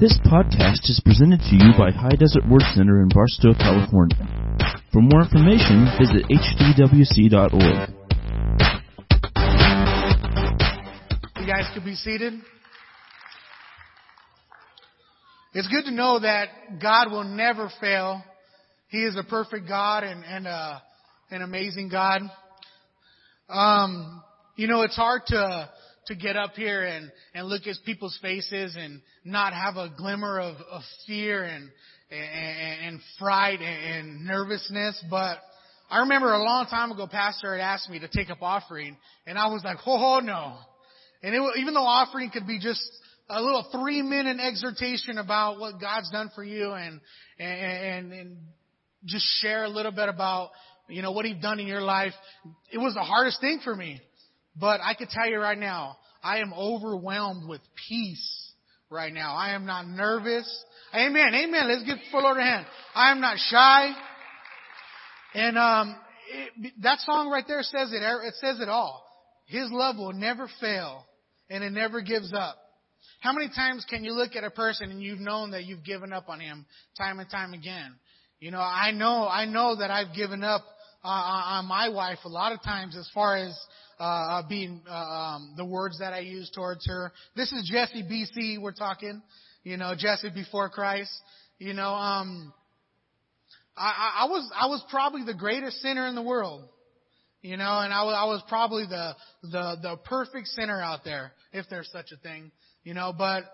This podcast is presented to you by High Desert Word Center in Barstow, California. For more information, visit hdwc.org. You guys could be seated. It's good to know that God will never fail. He is a perfect God and, and uh, an amazing God. Um, you know, it's hard to to get up here and and look at people's faces and not have a glimmer of, of fear and, and and fright and nervousness. But I remember a long time ago, Pastor had asked me to take up offering, and I was like, oh no. And it, even though offering could be just a little three minute exhortation about what God's done for you and, and, and just share a little bit about, you know, what He's done in your life. It was the hardest thing for me. But I can tell you right now, I am overwhelmed with peace right now. I am not nervous. Amen. Amen. Let's give full a hand. I am not shy. And, um, it, that song right there says it. It says it all. His love will never fail and it never gives up. How many times can you look at a person and you've known that you've given up on him time and time again? You know, I know, I know that I've given up uh, on my wife a lot of times as far as uh, uh being uh, um, the words that I use towards her. This is Jesse BC. We're talking, you know, Jesse before Christ. You know, um, I, I was I was probably the greatest sinner in the world. You know, and I was, I was probably the, the, the perfect sinner out there, if there's such a thing. You know, but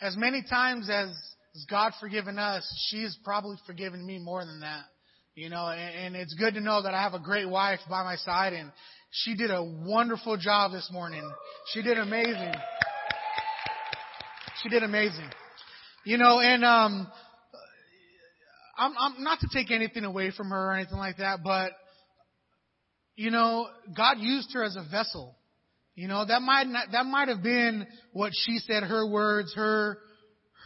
as many times as, as God forgiven us, she's probably forgiven me more than that. You know, and, and it's good to know that I have a great wife by my side and she did a wonderful job this morning. She did amazing. She did amazing. You know, and um I'm, I'm not to take anything away from her or anything like that, but you know, God used her as a vessel. You know, that might not, that might have been what she said, her words, her,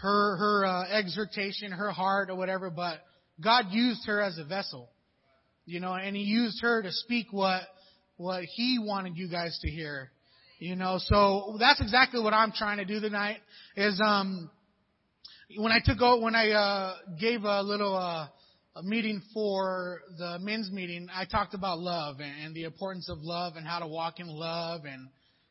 her, her, uh, exhortation, her heart or whatever, but God used her as a vessel. You know, and He used her to speak what, what He wanted you guys to hear. You know, so that's exactly what I'm trying to do tonight is, um, when I took out, when I, uh, gave a little, uh, a meeting for the men's meeting, I talked about love and, and the importance of love and how to walk in love and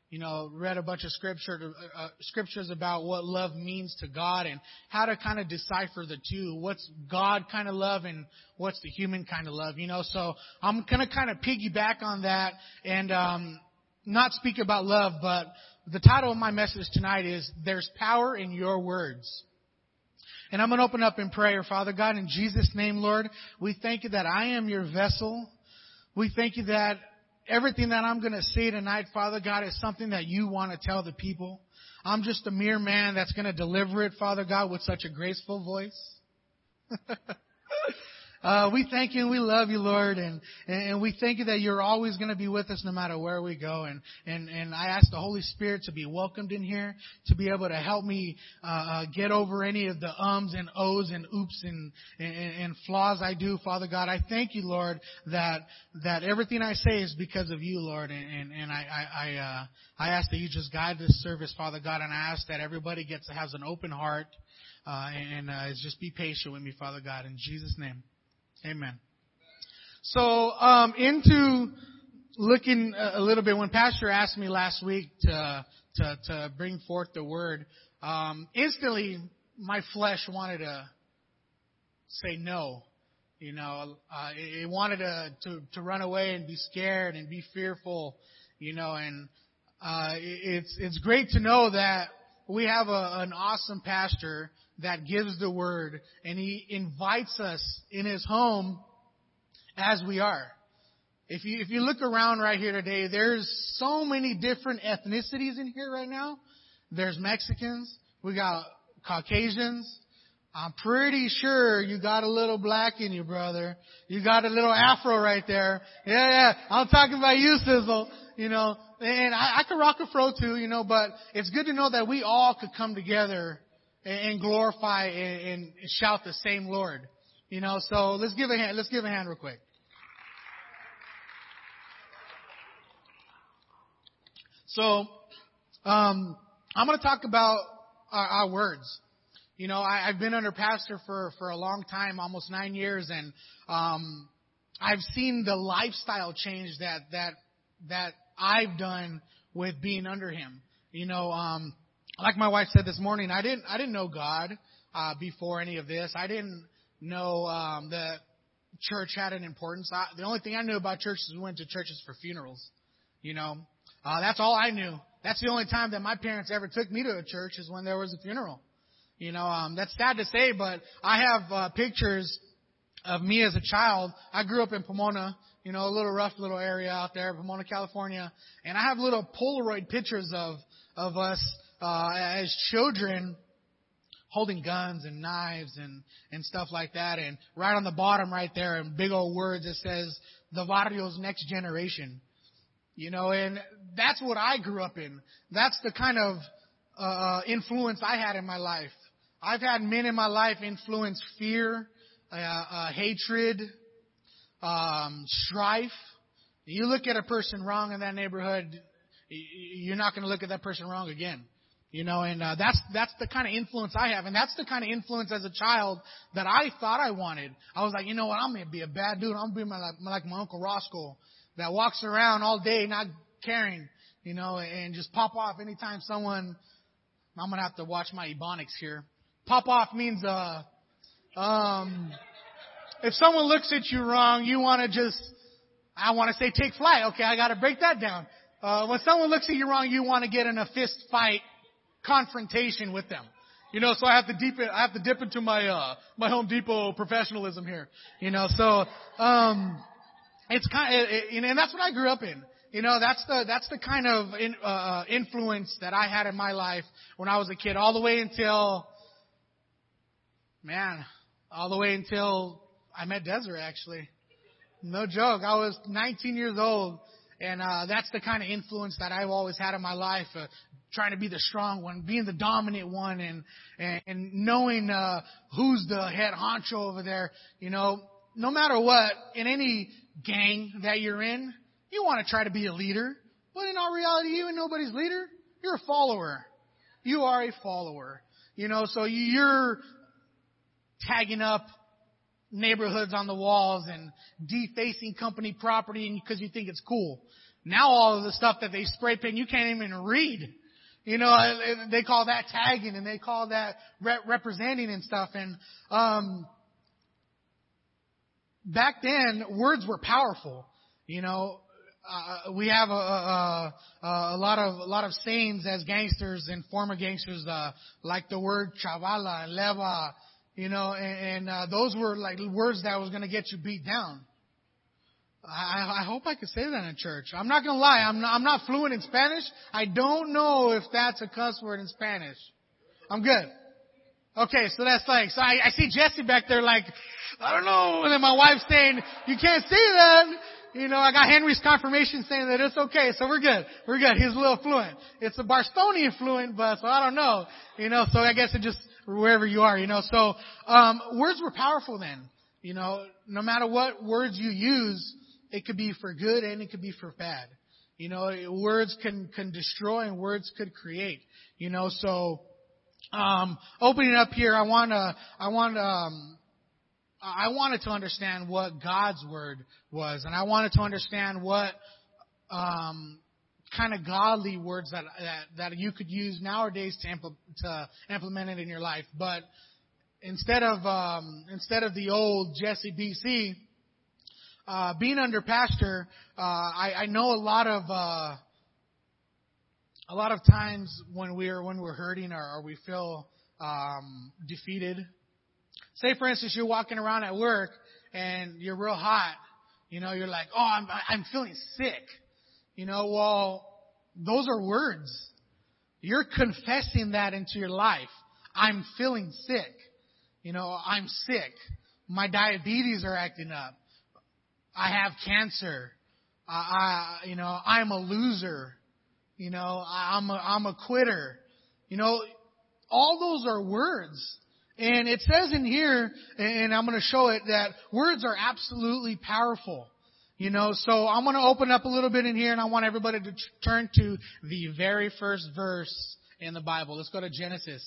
you know, read a bunch of scripture, uh, uh, scriptures about what love means to God and how to kind of decipher the two. What's God kind of love and what's the human kind of love, you know? So I'm going to kind of piggyback on that and, um, not speak about love, but the title of my message tonight is There's Power in Your Words. And I'm going to open up in prayer. Father God, in Jesus' name, Lord, we thank you that I am your vessel. We thank you that everything that I'm going to say tonight, Father God, is something that you want to tell the people. I'm just a mere man that's going to deliver it, Father God, with such a graceful voice. Uh, we thank you and we love you, Lord, and, and we thank you that you're always going to be with us no matter where we go. And, and, and I ask the Holy Spirit to be welcomed in here, to be able to help me uh, uh, get over any of the ums and ohs and oops and, and, and flaws I do, Father God. I thank you, Lord, that that everything I say is because of you, Lord, and, and, and I I I, uh, I ask that you just guide this service, Father God, and I ask that everybody gets has an open heart. Uh, and uh, just be patient with me, Father God, in Jesus' name. Amen. So, um, into looking a little bit, when Pastor asked me last week to, to, to bring forth the word, um, instantly my flesh wanted to say no. You know, uh, it, it wanted to, to, to run away and be scared and be fearful, you know, and, uh, it's, it's great to know that we have a, an awesome pastor that gives the word and he invites us in his home as we are. If you, if you look around right here today, there's so many different ethnicities in here right now. There's Mexicans. We got Caucasians. I'm pretty sure you got a little black in you, brother. You got a little afro right there. Yeah, yeah. I'm talking about you, Sizzle. You know, and I, I could rock a fro too, you know, but it's good to know that we all could come together and, glorify and, shout the same Lord. You know, so let's give a hand, let's give a hand real quick. So, um, I'm going to talk about our, our words. You know, I, I've been under pastor for for a long time, almost nine years, and um, I've seen the lifestyle change that that that I've done with being under him. You know, um, like my wife said this morning, I didn't I didn't know God uh, before any of this. I didn't know um, that church had an importance. I, the only thing I knew about church is we went to churches for funerals. You know, uh, that's all I knew. That's the only time that my parents ever took me to a church is when there was a funeral. You know, um, that's sad to say, but I have uh, pictures of me as a child. I grew up in Pomona, you know, a little rough little area out there, Pomona, California, and I have little Polaroid pictures of of us uh, as children holding guns and knives and and stuff like that. And right on the bottom, right there, in big old words, it says the Barrio's next generation. You know, and that's what I grew up in. That's the kind of uh, influence I had in my life. I've had men in my life influence fear, uh, uh, hatred, um, strife. You look at a person wrong in that neighborhood, you're not going to look at that person wrong again. You know, and uh, that's that's the kind of influence I have, and that's the kind of influence as a child that I thought I wanted. I was like, you know what, I'm gonna be a bad dude. I'm gonna be my, like, like my uncle Roscoe that walks around all day not caring, you know, and just pop off anytime someone. I'm gonna have to watch my ebonics here. Pop off means uh, um, if someone looks at you wrong, you want to just, I want to say take flight. Okay, I got to break that down. Uh, when someone looks at you wrong, you want to get in a fist fight confrontation with them. You know, so I have to deep it, I have to dip into my, uh, my Home Depot professionalism here. You know, so, um, it's kind of, it, and that's what I grew up in. You know, that's the, that's the kind of in, uh, uh, influence that I had in my life when I was a kid, all the way until, man, all the way until I met Desiree actually. No joke. I was 19 years old and uh, that's the kind of influence that I've always had in my life. Uh, trying to be the strong one, being the dominant one, and and, and knowing uh, who's the head honcho over there. You know, no matter what, in any gang that you're in, you want to try to be a leader. But in all reality, you ain't nobody's leader. You're a follower. You are a follower. You know, so you're tagging up neighborhoods on the walls and defacing company property because you think it's cool. Now all of the stuff that they spray paint, you can't even read. You know, they call that tagging and they call that representing and stuff. And, um, back then, words were powerful. You know, uh, we have a, a, a, lot of a lot of sayings as gangsters and former gangsters, uh, like the word chavala and leva, you know, and, and uh, those were like words that was going to get you beat down. I, I hope I could say that in church. I'm not gonna lie. I'm not, I'm not fluent in Spanish. I don't know if that's a cuss word in Spanish. I'm good. Okay, so that's like, so I, I see Jesse back there like, I don't know. And then my wife's saying, you can't say that. You know, I got Henry's confirmation saying that it's okay, so we're good. We're good. He's a little fluent. It's a Barstonian fluent, but so I don't know. You know, so I guess it just wherever you are, you know. So um words were powerful then. You know, no matter what words you use, it could be for good and it could be for bad. You know, words can, can destroy and words could create. You know, so, um, opening up here, I want to, I want, um, I wanted to understand what God's word was, and I wanted to understand what, um, kind of godly words that, that, that you could use nowadays to, impl- to implement it in your life. But instead of, um, instead of the old Jesse BC, uh, being under pastor, uh, I, I know a lot of uh, a lot of times when we're when we're hurting or, or we feel um, defeated. Say, for instance, you're walking around at work and you're real hot. You know, you're like, oh, I'm I'm feeling sick. You know, well, those are words. You're confessing that into your life. I'm feeling sick. You know, I'm sick. My diabetes are acting up. I have cancer. I, I you know, I'm a loser. You know, I'm a, I'm a quitter. You know, all those are words. And it says in here, and I'm going to show it, that words are absolutely powerful. You know, so I'm going to open up a little bit in here and I want everybody to turn to the very first verse in the Bible. Let's go to Genesis.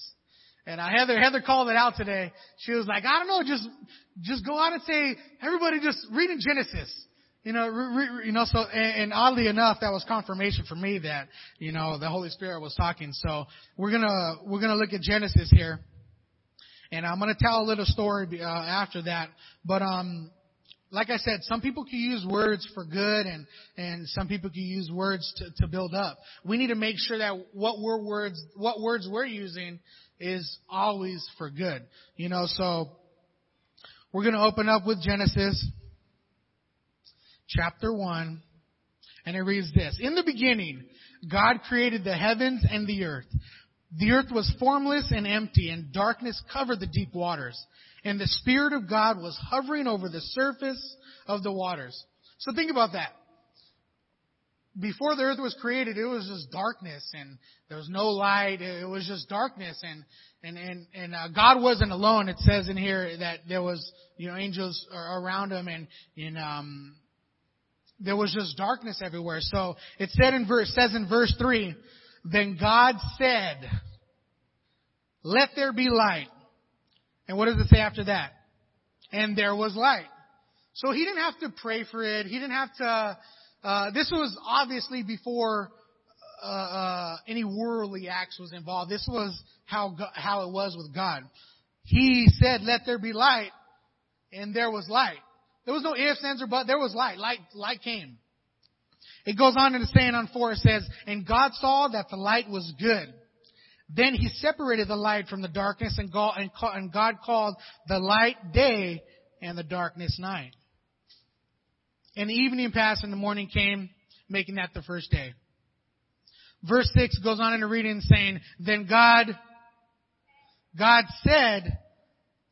And uh, Heather, Heather called it out today. She was like, I don't know, just, just go out and say, everybody just read in Genesis. You know, re, re, you know, so, and, and oddly enough, that was confirmation for me that, you know, the Holy Spirit was talking. So we're gonna, we're gonna look at Genesis here. And I'm gonna tell a little story, uh, after that. But, um, like I said, some people can use words for good and, and some people can use words to, to build up. We need to make sure that what we're words, what words we're using is always for good. You know, so we're going to open up with Genesis chapter 1 and it reads this. In the beginning, God created the heavens and the earth. The earth was formless and empty and darkness covered the deep waters and the Spirit of God was hovering over the surface of the waters. So think about that. Before the earth was created, it was just darkness and there was no light. It was just darkness and, and, and, and uh, God wasn't alone. It says in here that there was, you know, angels around him and, in, um, there was just darkness everywhere. So it said in verse, says in verse three, then God said, let there be light. And what does it say after that? And there was light. So he didn't have to pray for it. He didn't have to, uh, this was obviously before, uh, uh, any worldly acts was involved. This was how, how it was with God. He said, let there be light, and there was light. There was no ifs, ands, or but. There was light. Light, light came. It goes on in the saying on four, it says, and God saw that the light was good. Then he separated the light from the darkness and God called the light day and the darkness night. And the evening passed and the morning came, making that the first day. Verse 6 goes on in the reading saying, Then God, God said,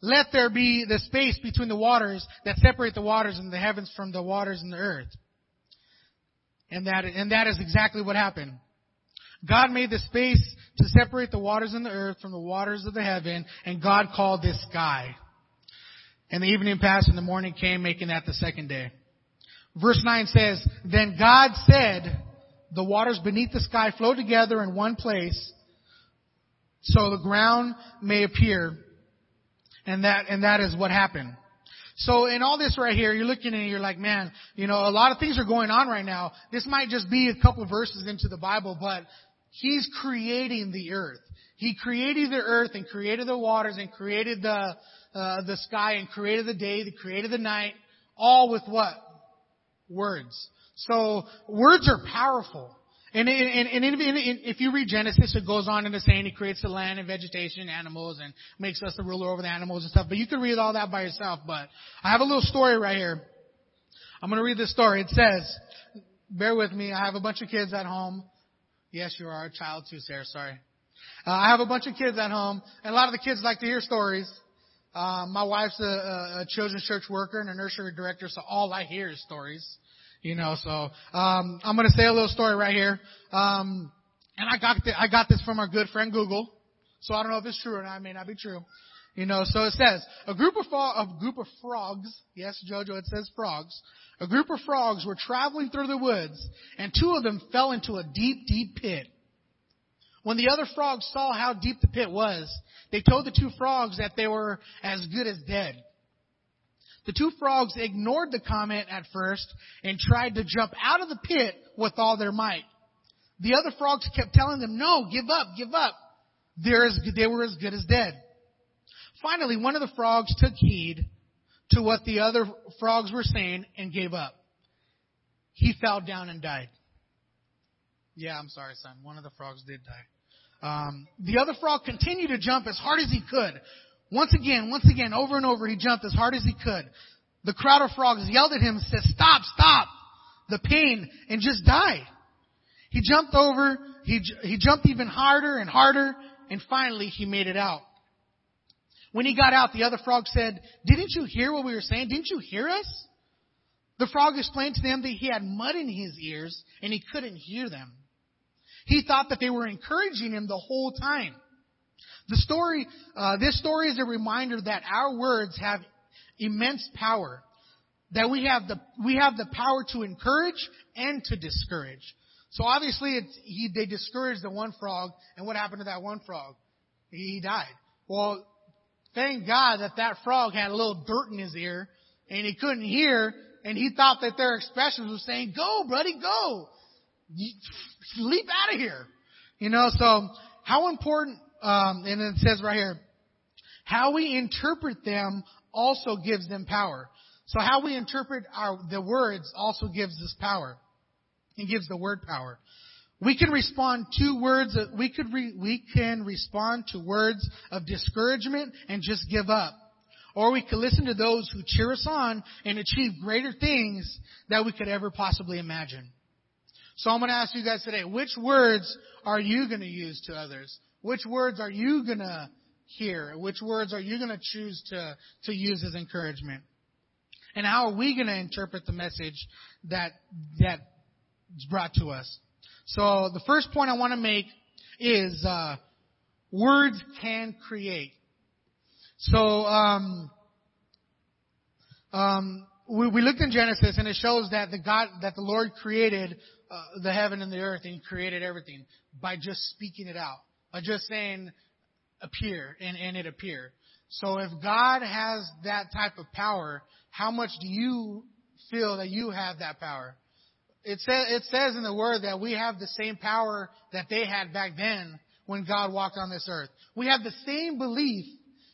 let there be the space between the waters that separate the waters in the heavens from the waters in the earth. And that, and that is exactly what happened. God made the space to separate the waters in the earth from the waters of the heaven, and God called this sky. And the evening passed and the morning came, making that the second day. Verse 9 says, Then God said, the waters beneath the sky flow together in one place, so the ground may appear. And that, and that is what happened. So in all this right here, you're looking and you're like, man, you know, a lot of things are going on right now. This might just be a couple verses into the Bible, but He's creating the earth. He created the earth and created the waters and created the, uh, the sky and created the day, He created the night, all with what? Words. So words are powerful. And, and, and, and, if you read Genesis, it goes on into saying he creates the land and vegetation and animals and makes us the ruler over the animals and stuff. But you can read all that by yourself. But I have a little story right here. I'm going to read this story. It says, bear with me. I have a bunch of kids at home. Yes, you are a child too, Sarah. Sorry. Uh, I have a bunch of kids at home, and a lot of the kids like to hear stories. Uh, my wife's a, a children's church worker and a nursery director, so all I hear is stories. You know, so um, I'm to say a little story right here. Um, and I got th- I got this from our good friend Google, so I don't know if it's true or not. It may not be true. You know, so it says a group of fro- a group of frogs. Yes, Jojo, it says frogs a group of frogs were traveling through the woods, and two of them fell into a deep, deep pit. When the other frogs saw how deep the pit was, they told the two frogs that they were as good as dead. The two frogs ignored the comment at first and tried to jump out of the pit with all their might. The other frogs kept telling them, no, give up, give up. They're as, they were as good as dead. Finally, one of the frogs took heed to what the other frogs were saying and gave up. He fell down and died. Yeah, I'm sorry, son. One of the frogs did die. Um, the other frog continued to jump as hard as he could. Once again, once again, over and over, he jumped as hard as he could. The crowd of frogs yelled at him and said, stop, stop, the pain, and just die. He jumped over, he, he jumped even harder and harder, and finally he made it out. When he got out, the other frog said, didn't you hear what we were saying? Didn't you hear us? The frog explained to them that he had mud in his ears and he couldn't hear them. He thought that they were encouraging him the whole time. The story, uh, this story is a reminder that our words have immense power. That we have the we have the power to encourage and to discourage. So obviously, he, they discouraged the one frog, and what happened to that one frog? He died. Well, thank God that that frog had a little dirt in his ear and he couldn't hear and he thought that their expressions were saying, go, buddy, go. Leap out of here. You know, so how important, um, and it says right here, how we interpret them also gives them power. So how we interpret our, the words also gives us power. It gives the word power. We can respond to words, we could re, we can respond to words of discouragement and just give up. Or we could listen to those who cheer us on and achieve greater things that we could ever possibly imagine. So I'm going to ask you guys today, which words are you going to use to others? Which words are you going to hear? Which words are you going to choose to, to use as encouragement? And how are we going to interpret the message that, that is brought to us? So the first point I want to make is, uh, words can create. So, um, um, we, we looked in Genesis and it shows that the God, that the Lord created uh, the heaven and the earth and created everything by just speaking it out, by just saying, appear, and, and it appeared. So if God has that type of power, how much do you feel that you have that power? It says, it says in the Word that we have the same power that they had back then when God walked on this earth. We have the same belief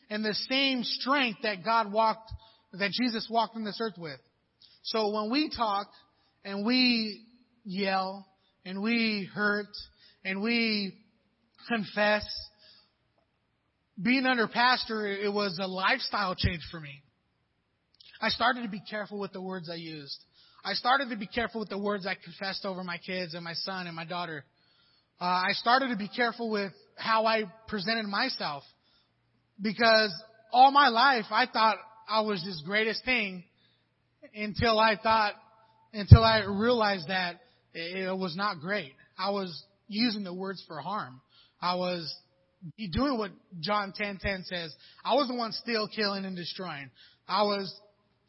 and the same strength that God walked, that Jesus walked on this earth with. So when we talk and we yell and we hurt and we confess, being under pastor, it was a lifestyle change for me. I started to be careful with the words I used. I started to be careful with the words I confessed over my kids and my son and my daughter. Uh, I started to be careful with how I presented myself because all my life I thought I was this greatest thing until I thought, until I realized that it was not great. I was using the words for harm. I was doing what John 10:10 says. I was the one still killing and destroying. I was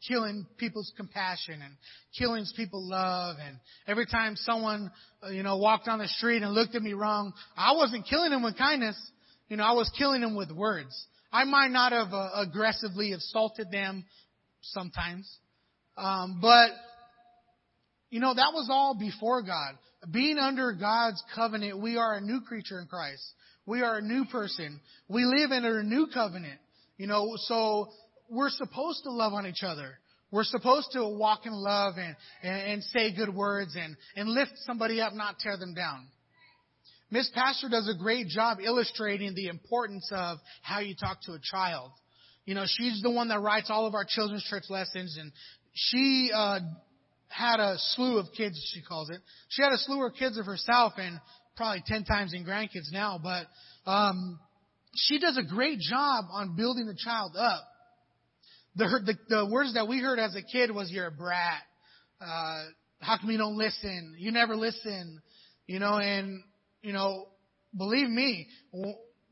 killing people's compassion and killing people's love. And every time someone, uh, you know, walked on the street and looked at me wrong, I wasn't killing them with kindness. You know, I was killing them with words. I might not have uh, aggressively assaulted them sometimes, um, but you know that was all before God. Being under God's covenant, we are a new creature in Christ. We are a new person. We live under a new covenant. You know, so we're supposed to love on each other. We're supposed to walk in love and, and, and say good words and, and lift somebody up, not tear them down. Miss Pastor does a great job illustrating the importance of how you talk to a child. You know, she's the one that writes all of our children's church lessons, and she uh, had a slew of kids, she calls it. She had a slew of kids of herself, and probably ten times in grandkids now. But um, she does a great job on building the child up. The, the the words that we heard as a kid was "you're a brat." Uh, how come you don't listen? You never listen. You know, and you know, believe me,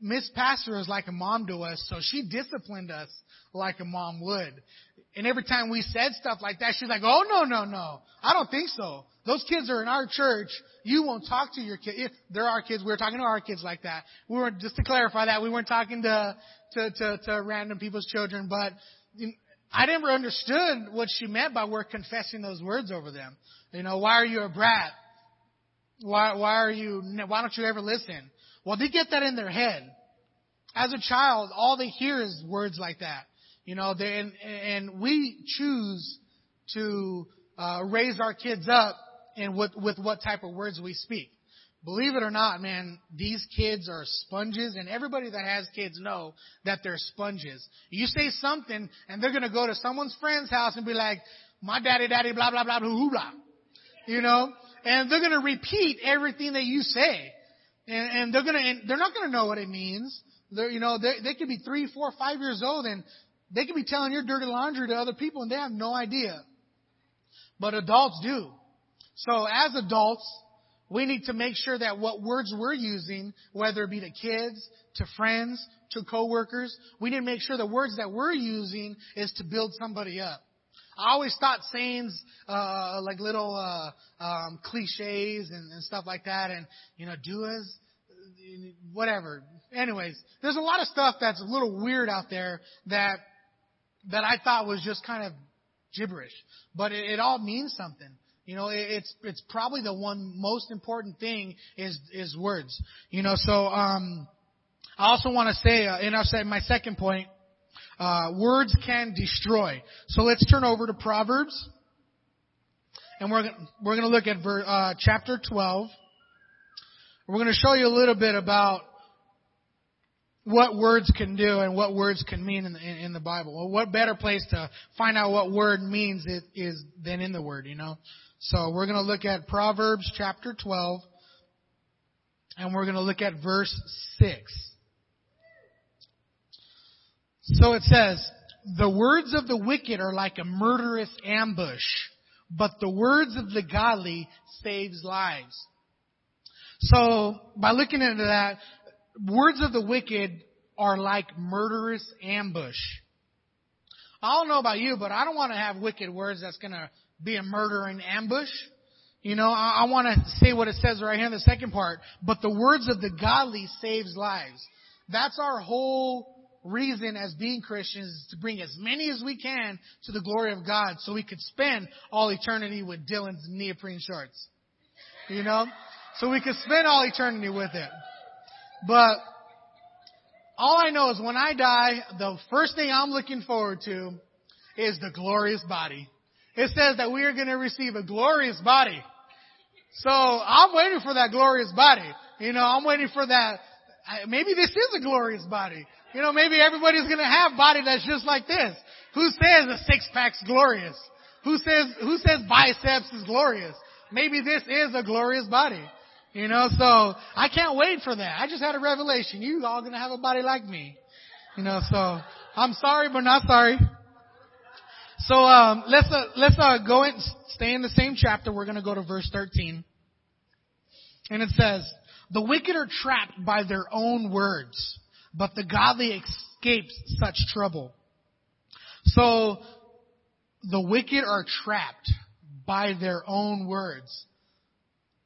Miss Pastor is like a mom to us, so she disciplined us like a mom would. And every time we said stuff like that, she's like, "Oh no, no, no, I don't think so. Those kids are in our church. You won't talk to your kids. They're our kids, we were talking to our kids like that. We weren't just to clarify that we weren't talking to to to, to random people's children, but." I never understood what she meant by we're confessing those words over them. You know, why are you a brat? Why, why are you, why don't you ever listen? Well, they get that in their head. As a child, all they hear is words like that. You know, they, and, and we choose to uh, raise our kids up and with, with what type of words we speak. Believe it or not, man, these kids are sponges, and everybody that has kids know that they're sponges. You say something, and they're gonna go to someone's friend's house and be like, "My daddy, daddy, blah blah blah blah blah," you know, and they're going to repeat everything that you say, and, and they're going to, they're not going to know what it means. They're, you know, they they could be three, four, five years old, and they could be telling your dirty laundry to other people, and they have no idea. But adults do. So as adults, we need to make sure that what words we're using, whether it be to kids, to friends, to coworkers, we need to make sure the words that we're using is to build somebody up. I always thought sayings uh, like little uh, um, cliches and, and stuff like that, and you know, do as whatever. anyways, there's a lot of stuff that's a little weird out there that that I thought was just kind of gibberish, but it, it all means something. You know, it, it's it's probably the one most important thing is is words. You know, so um, I also want to say, uh, and I'll my second point, uh, words can destroy. So let's turn over to Proverbs, and we're we're going to look at ver, uh, chapter twelve. We're going to show you a little bit about what words can do and what words can mean in the, in the Bible. Well, what better place to find out what word means it is than in the Word, you know? So we're going to look at Proverbs chapter 12, and we're going to look at verse 6. So it says, The words of the wicked are like a murderous ambush, but the words of the godly saves lives. So by looking into that, words of the wicked are like murderous ambush. I don't know about you, but I don't want to have wicked words that's going to be a murdering ambush. You know, I, I want to say what it says right here in the second part. But the words of the godly saves lives. That's our whole reason as being Christians is to bring as many as we can to the glory of God so we could spend all eternity with Dylan's neoprene shorts. You know? So we could spend all eternity with it. But all I know is when I die, the first thing I'm looking forward to is the glorious body. It says that we are going to receive a glorious body. So I'm waiting for that glorious body. You know, I'm waiting for that. Maybe this is a glorious body. You know, maybe everybody's going to have body that's just like this. Who says a six pack's glorious? Who says who says biceps is glorious? Maybe this is a glorious body. You know, so I can't wait for that. I just had a revelation. You all gonna have a body like me. You know, so I'm sorry, but not sorry. So um, let's uh, let's uh, go and stay in the same chapter. We're going to go to verse 13, and it says, "The wicked are trapped by their own words, but the godly escapes such trouble." So the wicked are trapped by their own words.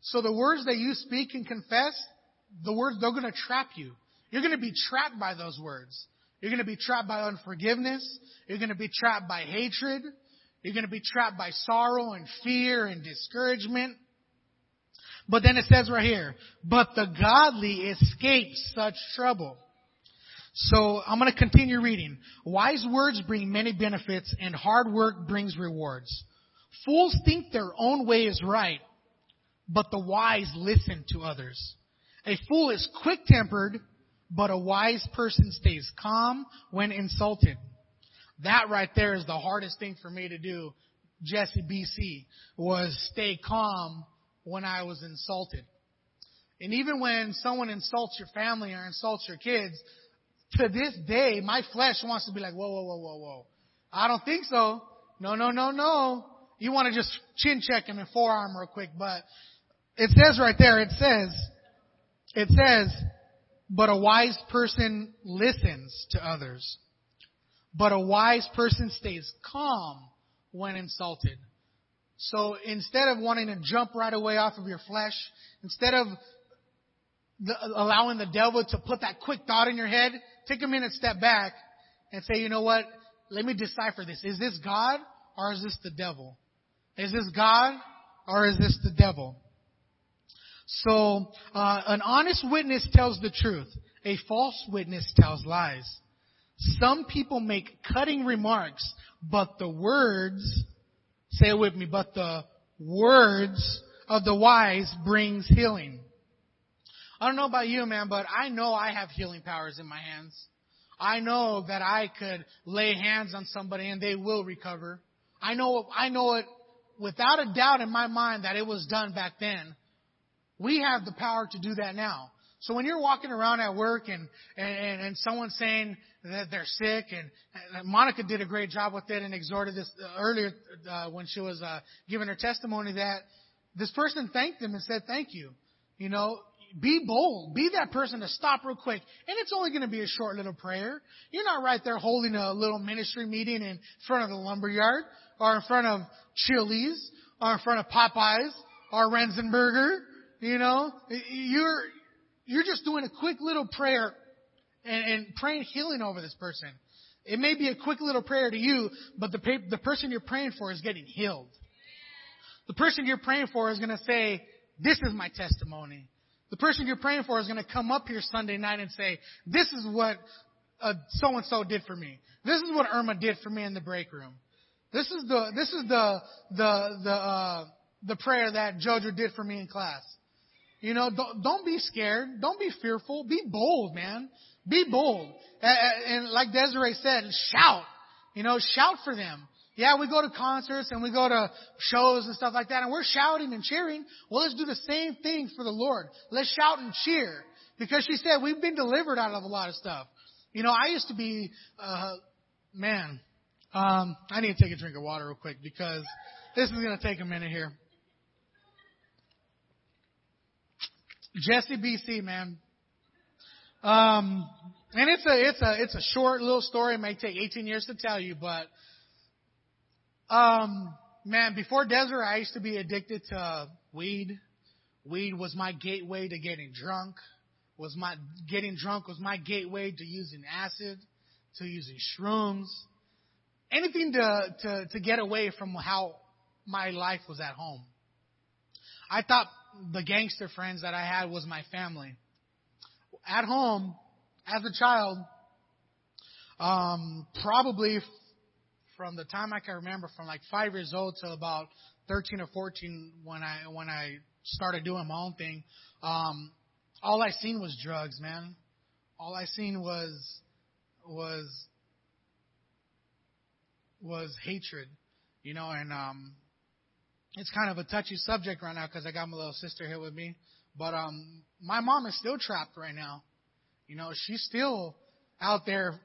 So the words that you speak and confess, the words they're going to trap you. You're going to be trapped by those words. You're going to be trapped by unforgiveness. You're going to be trapped by hatred. You're going to be trapped by sorrow and fear and discouragement. But then it says right here, but the godly escape such trouble. So I'm going to continue reading. Wise words bring many benefits and hard work brings rewards. Fools think their own way is right, but the wise listen to others. A fool is quick tempered, but a wise person stays calm when insulted. That right there is the hardest thing for me to do, Jesse BC, was stay calm when I was insulted. And even when someone insults your family or insults your kids, to this day, my flesh wants to be like, whoa, whoa, whoa, whoa, whoa. I don't think so. No, no, no, no. You want to just chin check him and forearm real quick, but it says right there, it says, it says, but a wise person listens to others. But a wise person stays calm when insulted. So instead of wanting to jump right away off of your flesh, instead of the, allowing the devil to put that quick thought in your head, take a minute, step back, and say, you know what? Let me decipher this. Is this God or is this the devil? Is this God or is this the devil? So, uh, an honest witness tells the truth. A false witness tells lies. Some people make cutting remarks, but the words, say it with me, but the words of the wise brings healing. I don't know about you, man, but I know I have healing powers in my hands. I know that I could lay hands on somebody and they will recover. I know, I know it without a doubt in my mind that it was done back then. We have the power to do that now. So when you're walking around at work and, and, and someone's saying that they're sick and, and Monica did a great job with it and exhorted this uh, earlier uh, when she was uh, giving her testimony that this person thanked them and said thank you. You know, be bold. Be that person to stop real quick. And it's only going to be a short little prayer. You're not right there holding a little ministry meeting in front of the lumberyard or in front of Chili's or in front of Popeyes or Renzenberger. You know, you're, you're just doing a quick little prayer and, and praying healing over this person. It may be a quick little prayer to you, but the, the person you're praying for is getting healed. The person you're praying for is going to say, this is my testimony. The person you're praying for is going to come up here Sunday night and say, this is what so and so did for me. This is what Irma did for me in the break room. This is the this is the the the uh, the prayer that Jojo did for me in class. You know, don't, don't be scared. Don't be fearful. Be bold, man. Be bold. And like Desiree said, shout. You know, shout for them. Yeah, we go to concerts and we go to shows and stuff like that and we're shouting and cheering. Well, let's do the same thing for the Lord. Let's shout and cheer. Because she said we've been delivered out of a lot of stuff. You know, I used to be, uh, man, um, I need to take a drink of water real quick because this is going to take a minute here. Jesse BC, man. Um, and it's a, it's a, it's a short little story. It may take 18 years to tell you, but, um, man, before Desiree, I used to be addicted to weed. Weed was my gateway to getting drunk. Was my, getting drunk was my gateway to using acid, to using shrooms. Anything to, to, to get away from how my life was at home. I thought the gangster friends that I had was my family. At home, as a child, um, probably from the time I can remember, from like five years old till about 13 or 14 when I, when I started doing my own thing, um, all I seen was drugs, man. All I seen was, was, was hatred, you know, and, um, it's kind of a touchy subject right now because I got my little sister here with me. But um, my mom is still trapped right now. You know, she's still out there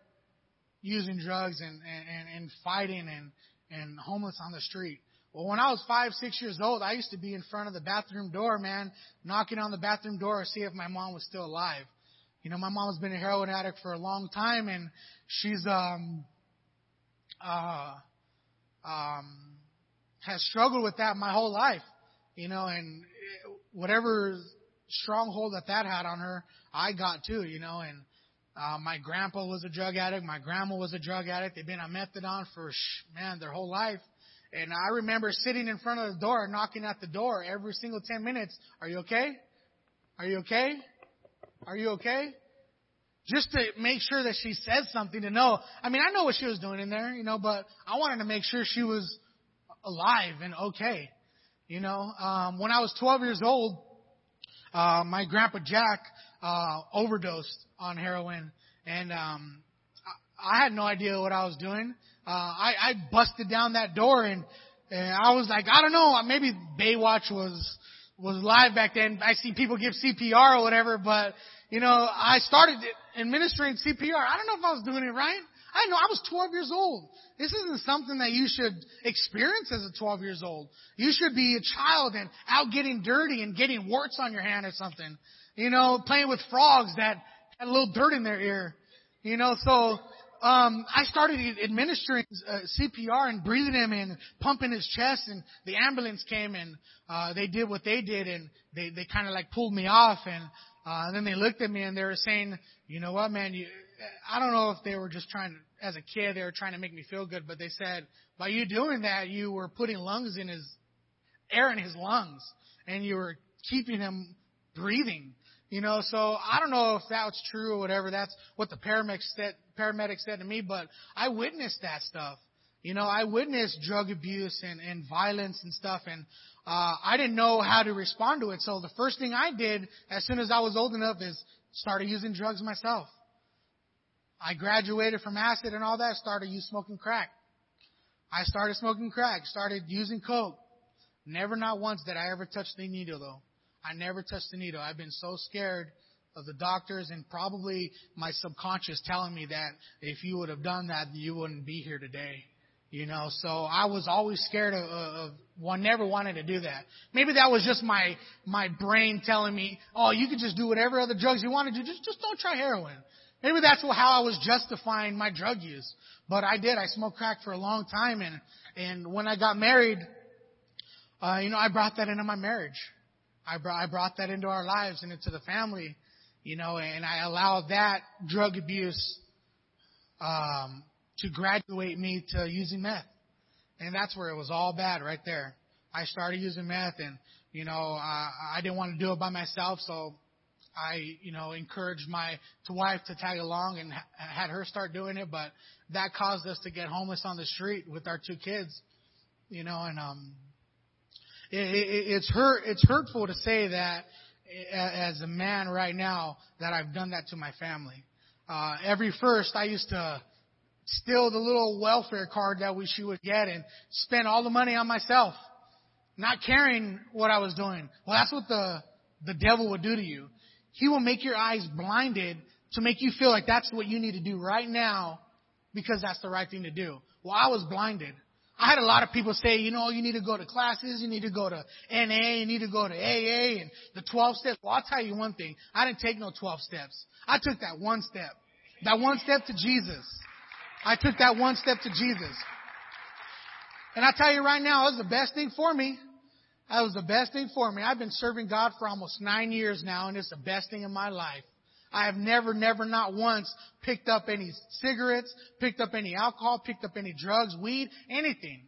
using drugs and and, and fighting and and homeless on the street. Well, when I was five, six years old, I used to be in front of the bathroom door, man, knocking on the bathroom door to see if my mom was still alive. You know, my mom's been a heroin addict for a long time, and she's um uh um has struggled with that my whole life, you know, and whatever stronghold that that had on her, I got too, you know, and uh, my grandpa was a drug addict, my grandma was a drug addict. They've been on methadone for man their whole life. And I remember sitting in front of the door, knocking at the door every single 10 minutes. Are you okay? Are you okay? Are you okay? Just to make sure that she said something to know. I mean, I know what she was doing in there, you know, but I wanted to make sure she was alive and okay. You know, um, when I was 12 years old, uh, my grandpa Jack uh, overdosed on heroin, and um, I, had no idea what I was doing. Uh, I, I busted down that door, and, and I was like, I don't know, maybe Baywatch was was live back then. I see people give CPR or whatever, but you know, I started administering CPR. I don't know if I was doing it right. I know I was 12 years old. This isn't something that you should experience as a 12 years old. You should be a child and out getting dirty and getting warts on your hand or something. You know, playing with frogs that had a little dirt in their ear. You know, so um, I started administering uh, CPR and breathing him and pumping his chest, and the ambulance came and uh, they did what they did, and they they kind of like pulled me off, and, uh, and then they looked at me and they were saying, you know what, man, you, I don't know if they were just trying to as a kid, they were trying to make me feel good, but they said, by you doing that, you were putting lungs in his, air in his lungs, and you were keeping him breathing. You know, so I don't know if that's true or whatever. That's what the paramedics said, paramedics said to me, but I witnessed that stuff. You know, I witnessed drug abuse and, and violence and stuff, and uh, I didn't know how to respond to it. So the first thing I did as soon as I was old enough is started using drugs myself. I graduated from acid and all that, started using smoking crack. I started smoking crack, started using coke. Never not once did I ever touch the needle though. I never touched the needle. I've been so scared of the doctors and probably my subconscious telling me that if you would have done that, you wouldn't be here today. You know, so I was always scared of, of one, never wanted to do that. Maybe that was just my, my brain telling me, oh, you can just do whatever other drugs you want to do. Just, just don't try heroin. Maybe that's how I was justifying my drug use. But I did. I smoked crack for a long time, and and when I got married, uh, you know, I brought that into my marriage. I brought I brought that into our lives and into the family. you know, and I allowed that drug abuse um, to graduate me to using meth, and that's where it was all bad right there. I started using meth, and you know, uh, I didn't want to do it by myself, so I, you know, encouraged my wife to tag along and ha- had her start doing it, but that caused us to get homeless on the street with our two kids, you know, and um, it, it, it's hurt. It's hurtful to say that as a man right now that I've done that to my family. Uh, every first, I used to steal the little welfare card that we she would get and spend all the money on myself, not caring what I was doing. Well, that's what the the devil would do to you. He will make your eyes blinded to make you feel like that's what you need to do right now because that's the right thing to do. Well, I was blinded. I had a lot of people say, you know, you need to go to classes, you need to go to NA, you need to go to AA and the 12 steps. Well, I'll tell you one thing. I didn't take no 12 steps. I took that one step. That one step to Jesus. I took that one step to Jesus. And I tell you right now, it was the best thing for me. That was the best thing for me. I've been serving God for almost nine years now, and it's the best thing in my life. I have never, never, not once picked up any cigarettes, picked up any alcohol, picked up any drugs, weed, anything.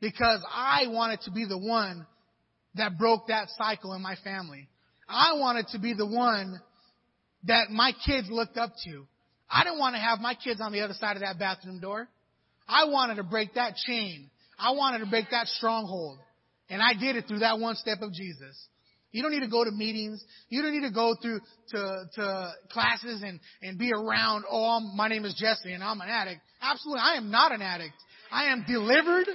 Because I wanted to be the one that broke that cycle in my family. I wanted to be the one that my kids looked up to. I didn't want to have my kids on the other side of that bathroom door. I wanted to break that chain. I wanted to break that stronghold. And I did it through that one step of Jesus. You don't need to go to meetings. You don't need to go through to, to classes and, and be around, oh, I'm, my name is Jesse and I'm an addict. Absolutely, I am not an addict. I am delivered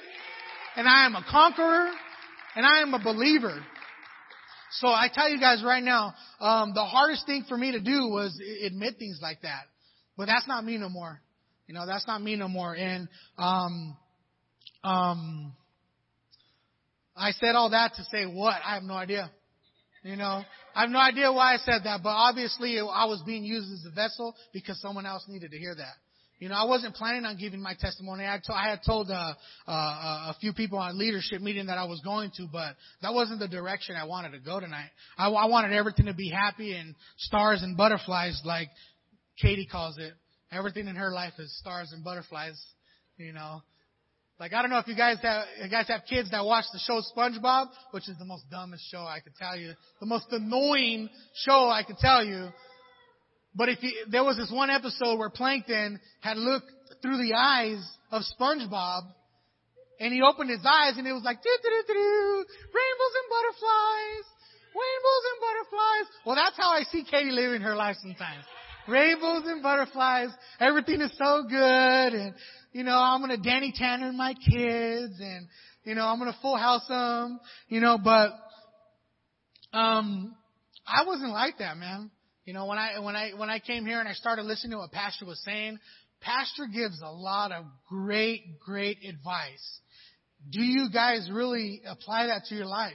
and I am a conqueror and I am a believer. So I tell you guys right now, um, the hardest thing for me to do was admit things like that. But that's not me no more. You know, that's not me no more. And um, um, I said all that to say what? I have no idea. You know, I have no idea why I said that, but obviously I was being used as a vessel because someone else needed to hear that. You know, I wasn't planning on giving my testimony. I, to, I had told uh, uh, a few people on leadership meeting that I was going to, but that wasn't the direction I wanted to go tonight. I, I wanted everything to be happy and stars and butterflies, like Katie calls it. Everything in her life is stars and butterflies. You know, like I don't know if you guys have you guys have kids that watch the show SpongeBob, which is the most dumbest show I could tell you, the most annoying show I could tell you. But if you, there was this one episode where Plankton had looked through the eyes of SpongeBob, and he opened his eyes, and it was like doo doo doo doo, rainbows and butterflies, rainbows and butterflies. Well, that's how I see Katie living her life sometimes. Rainbows and butterflies. Everything is so good, and you know, I'm gonna Danny Tanner my kids and, you know, I'm gonna full house them, you know, but, um, I wasn't like that, man. You know, when I, when I, when I came here and I started listening to what Pastor was saying, Pastor gives a lot of great, great advice. Do you guys really apply that to your life?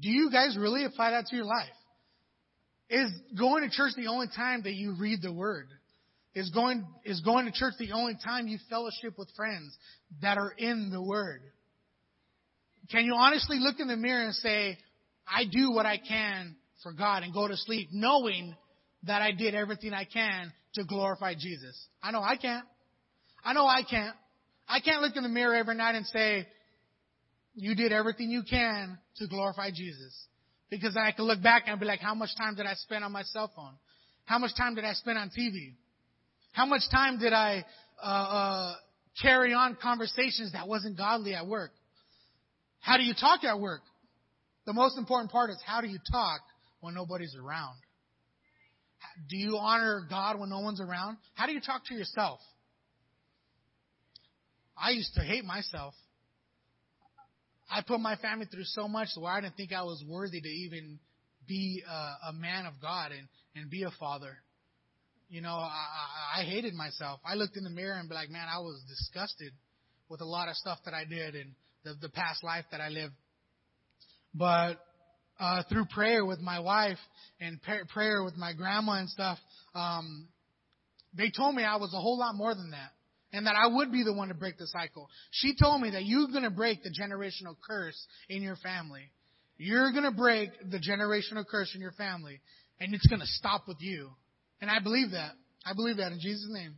Do you guys really apply that to your life? Is going to church the only time that you read the Word? Is going, is going to church the only time you fellowship with friends that are in the Word? Can you honestly look in the mirror and say, I do what I can for God and go to sleep knowing that I did everything I can to glorify Jesus? I know I can't. I know I can't. I can't look in the mirror every night and say, you did everything you can to glorify Jesus. Because then I can look back and be like, how much time did I spend on my cell phone? How much time did I spend on TV? How much time did I uh, uh, carry on conversations that wasn't godly at work? How do you talk at work? The most important part is how do you talk when nobody's around? Do you honor God when no one's around? How do you talk to yourself? I used to hate myself. I put my family through so much where I didn't think I was worthy to even be a, a man of God and, and be a father you know, I, I hated myself. I looked in the mirror and be like, man, I was disgusted with a lot of stuff that I did and the, the past life that I lived. But uh, through prayer with my wife and prayer with my grandma and stuff, um, they told me I was a whole lot more than that. And that I would be the one to break the cycle. She told me that you're going to break the generational curse in your family. You're going to break the generational curse in your family. and it's going to stop with you. And I believe that. I believe that in Jesus' name.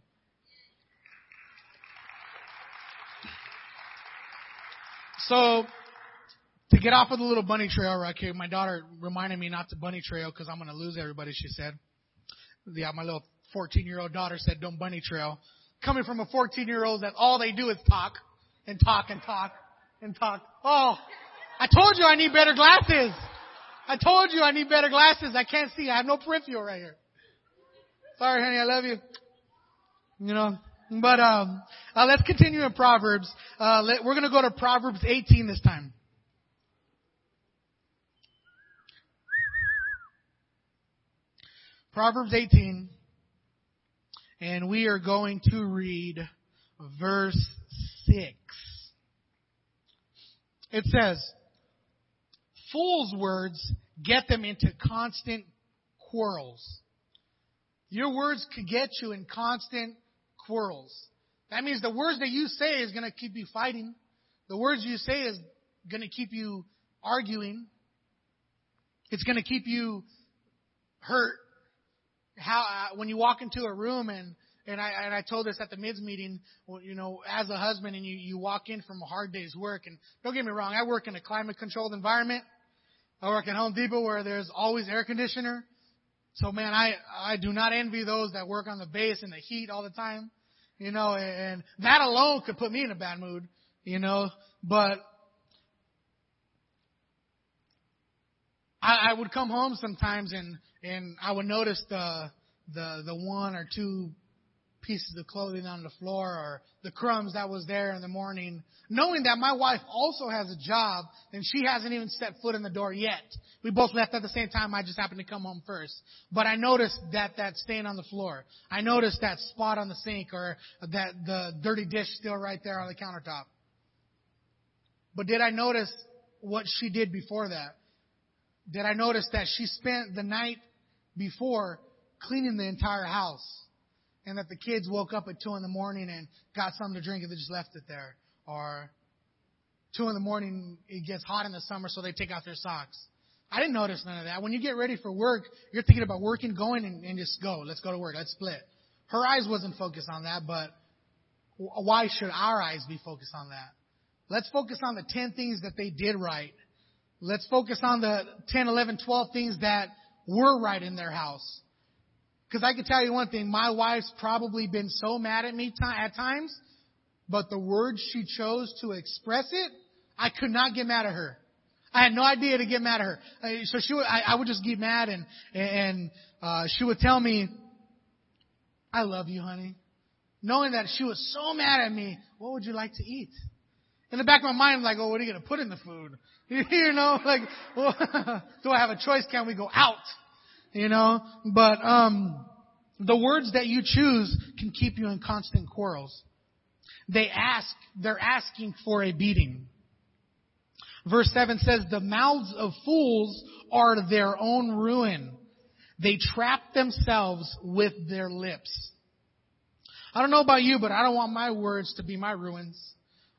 So, to get off of the little bunny trail right here, my daughter reminded me not to bunny trail because I'm going to lose everybody, she said. Yeah, my little 14 year old daughter said, don't bunny trail. Coming from a 14 year old that all they do is talk and talk and talk and talk. Oh, I told you I need better glasses. I told you I need better glasses. I can't see. I have no peripheral right here. Sorry, honey. I love you. You know, but um, uh, let's continue in Proverbs. Uh, let, we're going to go to Proverbs 18 this time. Proverbs 18, and we are going to read verse 6. It says, Fools' words get them into constant quarrels. Your words could get you in constant quarrels. That means the words that you say is going to keep you fighting. The words you say is going to keep you arguing. It's going to keep you hurt. How uh, when you walk into a room and and I and I told this at the mids meeting, you know, as a husband and you you walk in from a hard day's work and don't get me wrong, I work in a climate controlled environment. I work at Home Depot where there's always air conditioner. So man, I I do not envy those that work on the base in the heat all the time. You know, and that alone could put me in a bad mood, you know, but I, I would come home sometimes and and I would notice the the the one or two pieces of clothing on the floor or the crumbs that was there in the morning, knowing that my wife also has a job and she hasn't even set foot in the door yet. We both left at the same time. I just happened to come home first. But I noticed that that stain on the floor. I noticed that spot on the sink or that the dirty dish still right there on the countertop. But did I notice what she did before that? Did I notice that she spent the night before cleaning the entire house? And that the kids woke up at two in the morning and got something to drink and they just left it there. Or two in the morning, it gets hot in the summer, so they take out their socks. I didn't notice none of that. When you get ready for work, you're thinking about working, going, and, and just go. Let's go to work. Let's split. Her eyes wasn't focused on that, but why should our eyes be focused on that? Let's focus on the 10 things that they did right. Let's focus on the 10, 11, 12 things that were right in their house. Because I can tell you one thing, my wife's probably been so mad at me t- at times, but the words she chose to express it, I could not get mad at her. I had no idea to get mad at her. Uh, so she would, I, I would just get mad and, and, uh, she would tell me, I love you, honey. Knowing that she was so mad at me, what would you like to eat? In the back of my mind, I'm like, oh, what are you going to put in the food? you know, like, well, do I have a choice? Can we go out? You know, but, um, the words that you choose can keep you in constant quarrels. They ask, they're asking for a beating. Verse 7 says, the mouths of fools are their own ruin. They trap themselves with their lips. I don't know about you, but I don't want my words to be my ruins.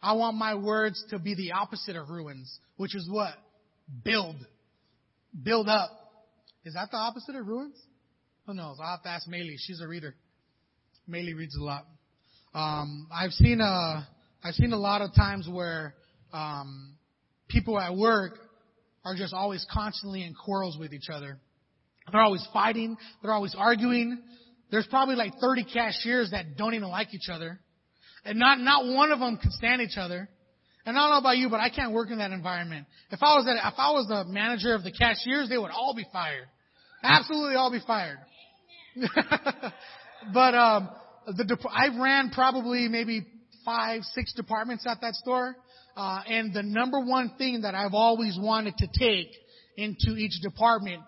I want my words to be the opposite of ruins, which is what? Build. Build up. Is that the opposite of ruins? Who knows? I'll have to ask Maylee. She's a reader. Maylee reads a lot. Um, I've seen a, I've seen a lot of times where um, people at work are just always constantly in quarrels with each other. They're always fighting. They're always arguing. There's probably like 30 cashiers that don't even like each other. And not, not one of them can stand each other. And I don't know about you, but I can't work in that environment. If I was at, if I was the manager of the cashiers, they would all be fired. Absolutely all be fired. but, um, the, I ran probably maybe five, six departments at that store. Uh, and the number one thing that I've always wanted to take into each department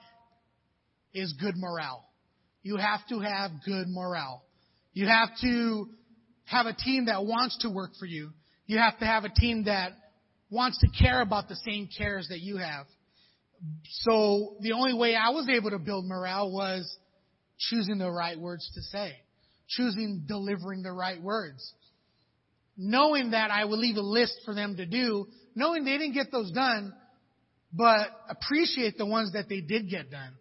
is good morale. You have to have good morale. You have to have a team that wants to work for you. You have to have a team that wants to care about the same cares that you have. So the only way I was able to build morale was choosing the right words to say, choosing delivering the right words, knowing that I would leave a list for them to do, knowing they didn't get those done, but appreciate the ones that they did get done.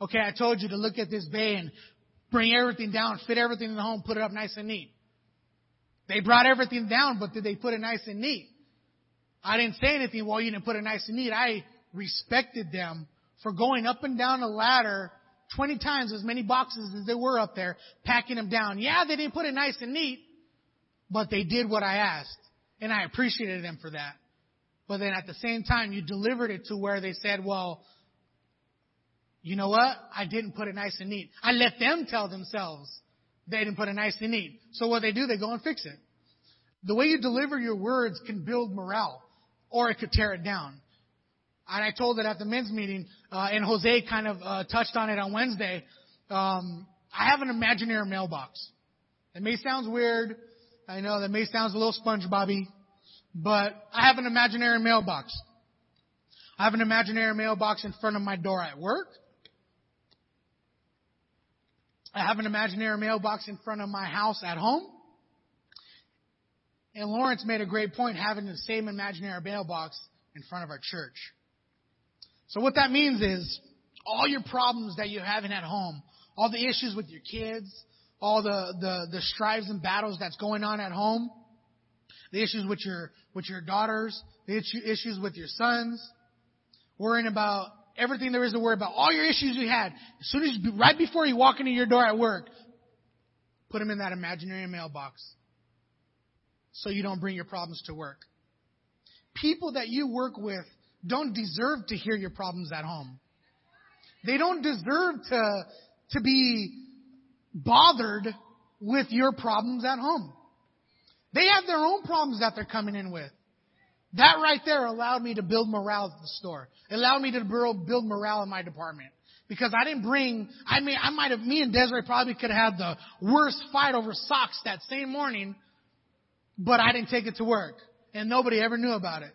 Okay, I told you to look at this bay and bring everything down, fit everything in the home, put it up nice and neat. They brought everything down, but did they put it nice and neat? I didn't say anything, well, you didn't put it nice and neat. I respected them for going up and down a ladder 20 times as many boxes as there were up there, packing them down. Yeah, they didn't put it nice and neat, but they did what I asked. And I appreciated them for that. But then at the same time, you delivered it to where they said, well, you know what? I didn't put it nice and neat. I let them tell themselves they didn't put it nice and neat. So what they do, they go and fix it. The way you deliver your words can build morale, or it could tear it down. And I told it at the men's meeting, uh, and Jose kind of uh, touched on it on Wednesday. Um, I have an imaginary mailbox. It may sound weird. I know that may sound a little SpongeBobby, but I have an imaginary mailbox. I have an imaginary mailbox in front of my door at work. I have an imaginary mailbox in front of my house at home. And Lawrence made a great point having the same imaginary mailbox in front of our church. So what that means is all your problems that you're having at home, all the issues with your kids, all the, the, the strives and battles that's going on at home, the issues with your, with your daughters, the issues with your sons, worrying about everything there is to worry about, all your issues you had, as soon as right before you walk into your door at work, put them in that imaginary mailbox so you don't bring your problems to work. People that you work with don't deserve to hear your problems at home. They don't deserve to, to be bothered with your problems at home. They have their own problems that they're coming in with. That right there allowed me to build morale at the store. It allowed me to build morale in my department. Because I didn't bring, I mean, I might have, me and Desiree probably could have had the worst fight over socks that same morning, but I didn't take it to work. And nobody ever knew about it.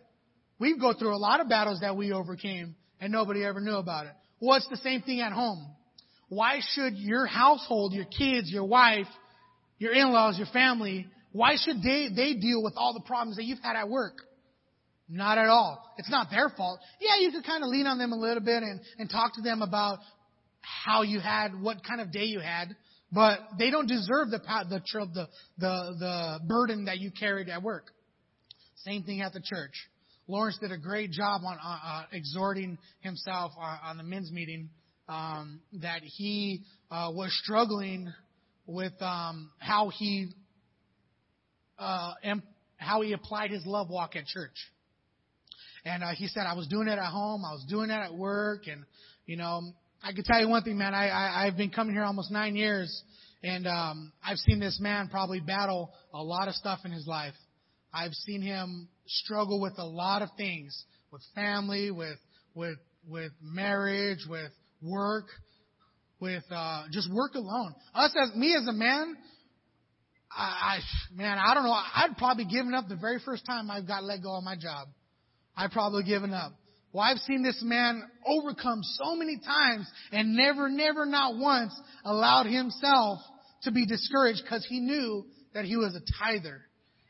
We go through a lot of battles that we overcame and nobody ever knew about it. Well, it's the same thing at home. Why should your household, your kids, your wife, your in-laws, your family, why should they, they deal with all the problems that you've had at work? Not at all. It's not their fault. Yeah, you could kind of lean on them a little bit and, and talk to them about how you had, what kind of day you had, but they don't deserve the, the, the, the, burden that you carried at work. Same thing at the church. Lawrence did a great job on uh, uh, exhorting himself on, on, the men's meeting um, that he uh, was struggling with um, how he uh, how he applied his love walk at church. And uh, he said, I was doing it at home, I was doing it at work, and you know, I can tell you one thing, man. I, I I've been coming here almost nine years, and um, I've seen this man probably battle a lot of stuff in his life. I've seen him struggle with a lot of things, with family, with with with marriage, with work, with uh, just work alone. Us as me as a man, I, I man, I don't know. I'd probably given up the very first time I got let go of my job. I'd probably given up. Well, I've seen this man overcome so many times and never, never, not once allowed himself to be discouraged because he knew that he was a tither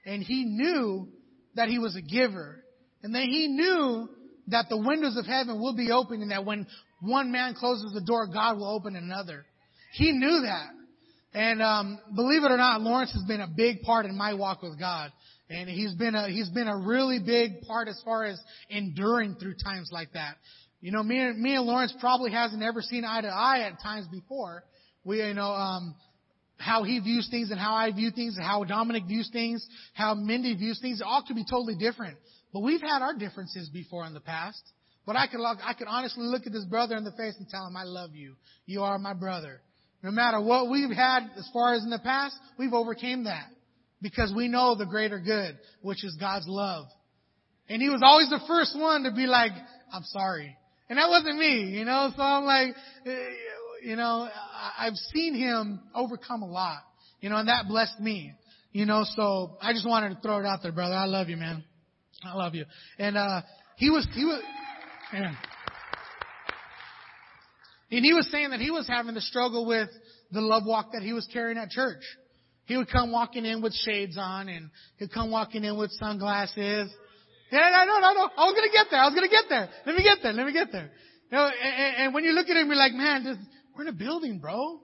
and he knew that he was a giver and that he knew that the windows of heaven will be open and that when one man closes the door, God will open another. He knew that. And um, believe it or not, Lawrence has been a big part in my walk with God. And he's been a he's been a really big part as far as enduring through times like that. You know, me and me and Lawrence probably hasn't ever seen eye to eye at times before. We you know um how he views things and how I view things and how Dominic views things, how Mindy views things, all could be totally different. But we've had our differences before in the past. But I could I could honestly look at this brother in the face and tell him I love you. You are my brother. No matter what we've had as far as in the past, we've overcame that. Because we know the greater good, which is God's love. And he was always the first one to be like, I'm sorry. And that wasn't me, you know, so I'm like, eh, you know, I've seen him overcome a lot, you know, and that blessed me, you know, so I just wanted to throw it out there, brother. I love you, man. I love you. And, uh, he was, he was. And he was saying that he was having the struggle with the love walk that he was carrying at church. He would come walking in with shades on and he'd come walking in with sunglasses. Yeah, no, no, no, no. I was gonna get there. I was gonna get there. Let me get there. Let me get there. You know, and, and when you look at him, you're like, man, this, we're in a building, bro.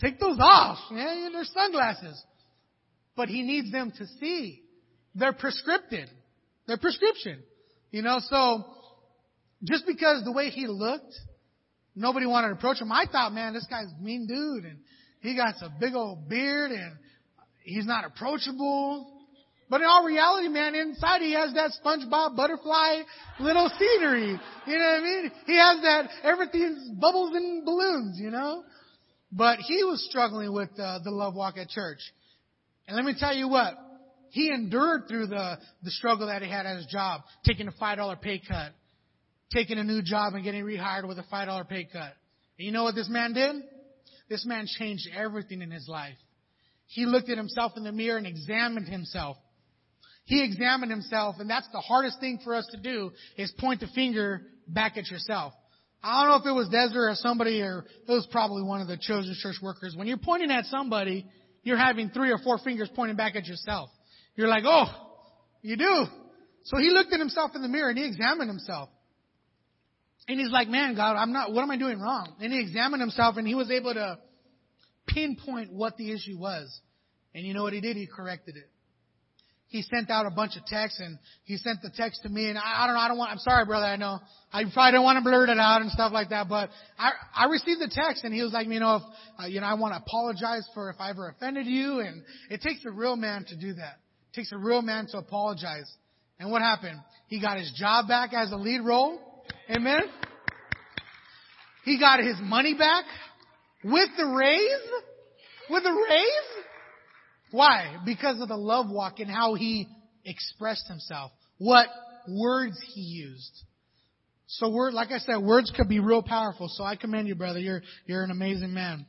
Take those off. Yeah, they're sunglasses. But he needs them to see. They're prescripted. They're prescription. You know, so just because the way he looked, nobody wanted to approach him. I thought, man, this guy's mean dude and he got a big old beard and he's not approachable. But in all reality, man, inside he has that SpongeBob butterfly little scenery. You know what I mean? He has that, everything's bubbles and balloons, you know? But he was struggling with uh, the love walk at church. And let me tell you what, he endured through the, the struggle that he had at his job, taking a $5 pay cut, taking a new job and getting rehired with a $5 pay cut. And you know what this man did? This man changed everything in his life. He looked at himself in the mirror and examined himself. He examined himself, and that's the hardest thing for us to do, is point the finger back at yourself. I don't know if it was Desiree or somebody, or it was probably one of the chosen church workers. When you're pointing at somebody, you're having three or four fingers pointing back at yourself. You're like, oh, you do. So he looked at himself in the mirror and he examined himself. And he's like, man, God, I'm not, what am I doing wrong? And he examined himself and he was able to pinpoint what the issue was. And you know what he did? He corrected it he sent out a bunch of texts and he sent the text to me and I, I don't know, I don't want, I'm sorry brother, I know. I probably don't want to blurt it out and stuff like that, but I, I received the text and he was like, you know, if, uh, you know, I want to apologize for if I ever offended you and it takes a real man to do that. It takes a real man to apologize. And what happened? He got his job back as a lead role. Amen. He got his money back with the raise. With the raise. Why? Because of the love walk and how he expressed himself. What words he used. So word, like I said, words could be real powerful. So I commend you, brother. You're, you're an amazing man.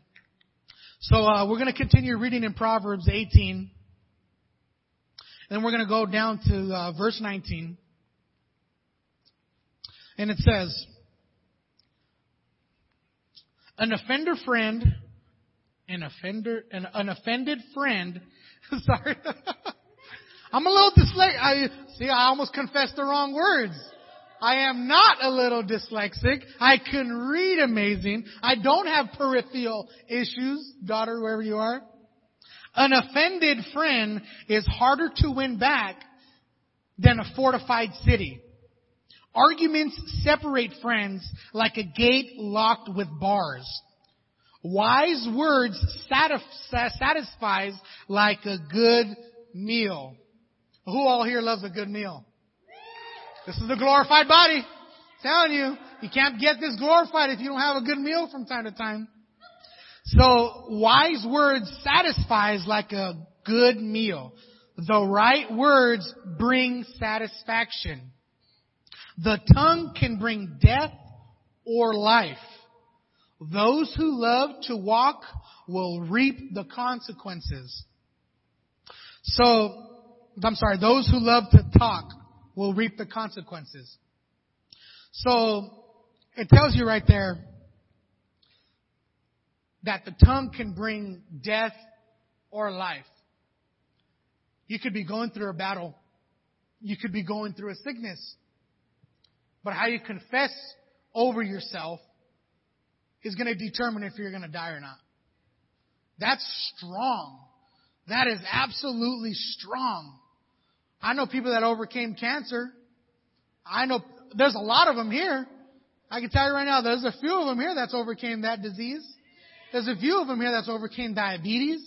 So, uh, we're going to continue reading in Proverbs 18. And we're going to go down to, uh, verse 19. And it says, an offender friend an offender, an, an offended friend. Sorry. I'm a little dyslexic. I, see, I almost confessed the wrong words. I am not a little dyslexic. I can read amazing. I don't have peripheral issues, daughter, wherever you are. An offended friend is harder to win back than a fortified city. Arguments separate friends like a gate locked with bars. Wise words satisfies like a good meal. Who all here loves a good meal? This is the glorified body. I'm telling you, you can't get this glorified if you don't have a good meal from time to time. So wise words satisfies like a good meal. The right words bring satisfaction. The tongue can bring death or life. Those who love to walk will reap the consequences. So, I'm sorry, those who love to talk will reap the consequences. So, it tells you right there that the tongue can bring death or life. You could be going through a battle. You could be going through a sickness. But how you confess over yourself is going to determine if you're going to die or not. That's strong. That is absolutely strong. I know people that overcame cancer. I know there's a lot of them here. I can tell you right now, there's a few of them here that's overcame that disease. There's a few of them here that's overcame diabetes,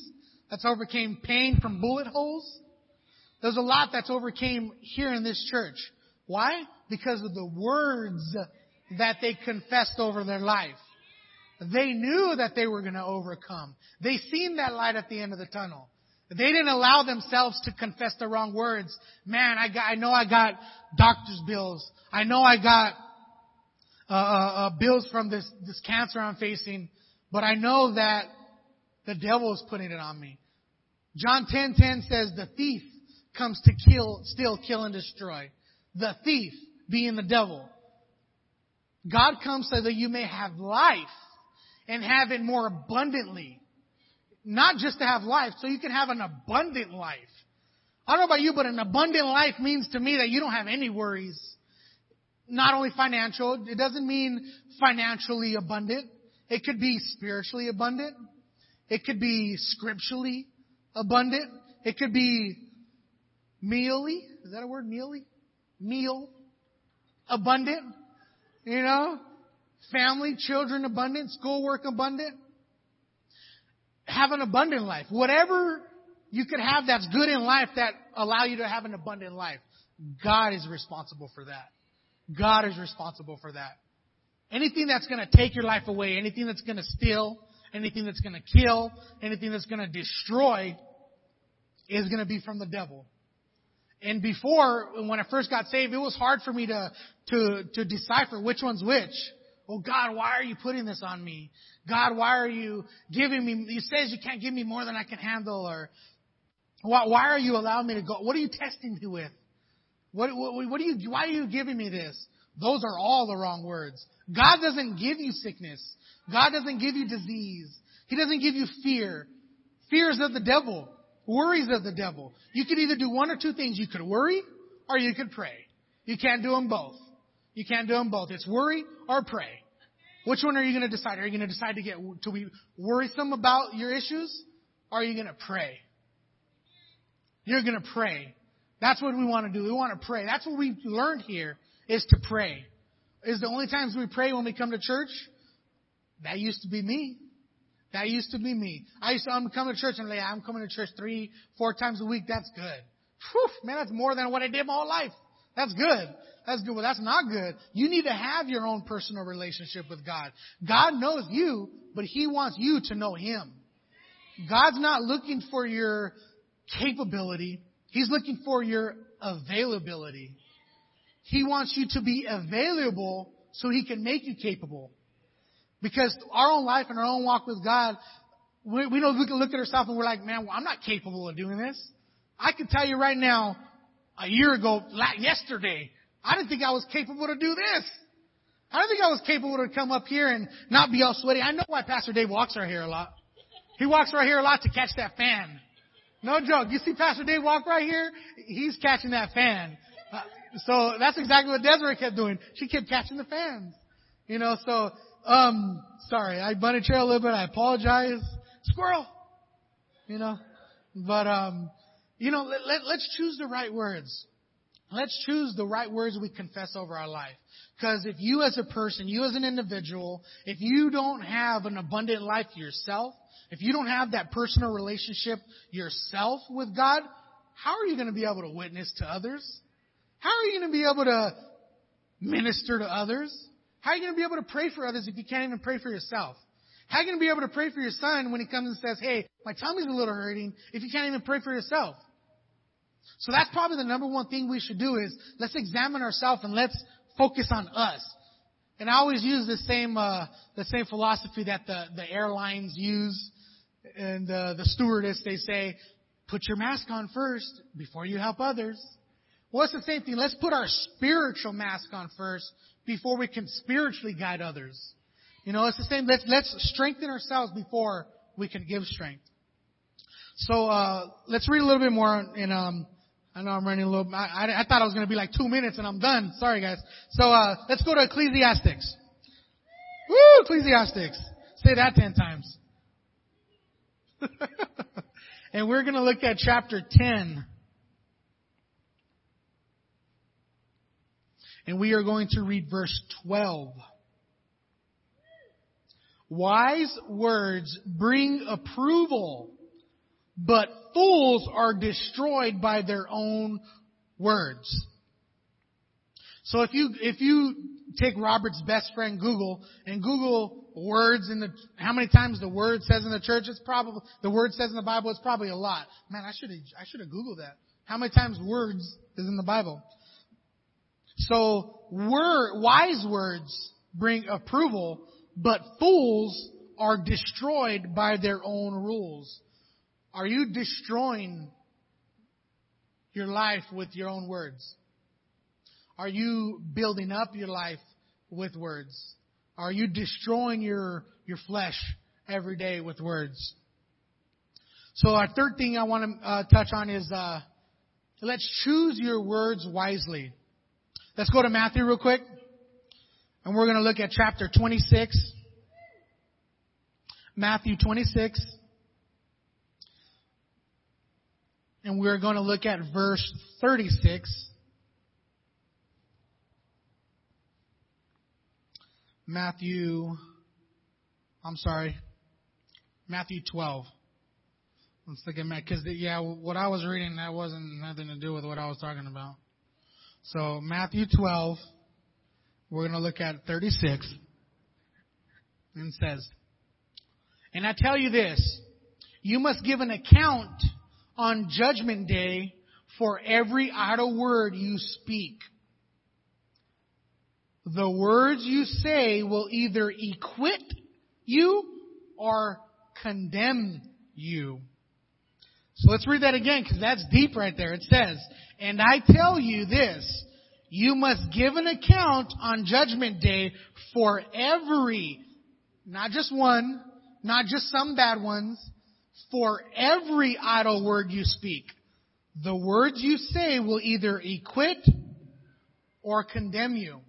that's overcame pain from bullet holes. There's a lot that's overcame here in this church. Why? Because of the words that they confessed over their life. They knew that they were going to overcome. They seen that light at the end of the tunnel. They didn't allow themselves to confess the wrong words. Man, I got, I know I got doctor's bills. I know I got uh, uh, uh bills from this this cancer I'm facing, but I know that the devil is putting it on me. John 10:10 says the thief comes to kill, steal, kill, and destroy. The thief being the devil. God comes so that you may have life and have it more abundantly. Not just to have life, so you can have an abundant life. I don't know about you, but an abundant life means to me that you don't have any worries. not only financial, it doesn't mean financially abundant. It could be spiritually abundant. It could be scripturally abundant. It could be mealy. Is that a word? Mealy? Meal. Abundant. You know? Family, children abundant. Schoolwork abundant. Have an abundant life. Whatever you could have that's good in life that allow you to have an abundant life. God is responsible for that. God is responsible for that. Anything that's going to take your life away, anything that's going to steal, anything that's going to kill, anything that's going to destroy is going to be from the devil. And before, when I first got saved, it was hard for me to, to, to decipher which one's which. Oh God, why are you putting this on me? God, why are you giving me, you says you can't give me more than I can handle or why, why are you allowing me to go? What are you testing me with? What, what, what are you, why are you giving me this? Those are all the wrong words. God doesn't give you sickness. God doesn't give you disease. He doesn't give you fear. Fear is of the devil. Worries of the devil. You could either do one or two things. You could worry or you could pray. You can't do them both. You can't do them both. It's worry or pray. Which one are you going to decide? Are you going to decide to get to be worrisome about your issues? Or are you going to pray? You're going to pray. That's what we want to do. We want to pray. That's what we learned here is to pray. Is the only times we pray when we come to church? That used to be me. That used to be me. I used to I'm coming to church and like, I'm coming to church three, four times a week. That's good. Whew, man, that's more than what I did my whole life. That's good. That's good. Well, that's not good. You need to have your own personal relationship with God. God knows you, but He wants you to know Him. God's not looking for your capability. He's looking for your availability. He wants you to be available so He can make you capable. Because our own life and our own walk with God, we, we don't look, look at ourselves and we're like, man, well, I'm not capable of doing this. I can tell you right now, a year ago, yesterday, I didn't think I was capable to do this. I don't think I was capable to come up here and not be all sweaty. I know why Pastor Dave walks right here a lot. He walks right here a lot to catch that fan. No joke. You see Pastor Dave walk right here? He's catching that fan. Uh, so that's exactly what Desiree kept doing. She kept catching the fans. You know, so, um, sorry, I bunny trail a little bit. I apologize. Squirrel. You know, but, um, you know, let, let, let's choose the right words. Let's choose the right words we confess over our life. Because if you as a person, you as an individual, if you don't have an abundant life yourself, if you don't have that personal relationship yourself with God, how are you going to be able to witness to others? How are you going to be able to minister to others? How are you going to be able to pray for others if you can't even pray for yourself? How are you going to be able to pray for your son when he comes and says, hey, my tummy's a little hurting if you can't even pray for yourself? So that's probably the number one thing we should do is let's examine ourselves and let's focus on us. And I always use the same uh, the same philosophy that the the airlines use, and uh, the stewardess they say, put your mask on first before you help others. Well, it's the same thing. Let's put our spiritual mask on first before we can spiritually guide others. You know, it's the same. Let's let's strengthen ourselves before we can give strength. So uh, let's read a little bit more and, um, I know I'm running a little. I, I, thought I was going to be like two minutes and I'm done. Sorry, guys. So uh, let's go to Ecclesiastics. Woo, Ecclesiastics. Say that ten times. and we're going to look at chapter ten. And we are going to read verse 12. Wise words bring approval but fools are destroyed by their own words. So if you, if you take Robert's best friend Google and Google words in the, how many times the word says in the church, it's probably, the word says in the Bible, it's probably a lot. Man, I should have, I should have Googled that. How many times words is in the Bible? So word, wise words bring approval, but fools are destroyed by their own rules. Are you destroying your life with your own words? Are you building up your life with words? Are you destroying your, your flesh every day with words? So our third thing I want to uh, touch on is uh, let's choose your words wisely. Let's go to Matthew real quick. And we're going to look at chapter 26. Matthew 26. And we're going to look at verse 36. Matthew, I'm sorry, Matthew 12. Let's look at Matt, because yeah, what I was reading that wasn't nothing to do with what I was talking about. So Matthew 12, we're going to look at 36, and says, "And I tell you this: you must give an account on Judgment Day for every idle word you speak." the words you say will either equip you or condemn you. So let's read that again because that's deep right there. It says, and I tell you this, you must give an account on judgment day for every, not just one, not just some bad ones, for every idle word you speak. The words you say will either equip or condemn you.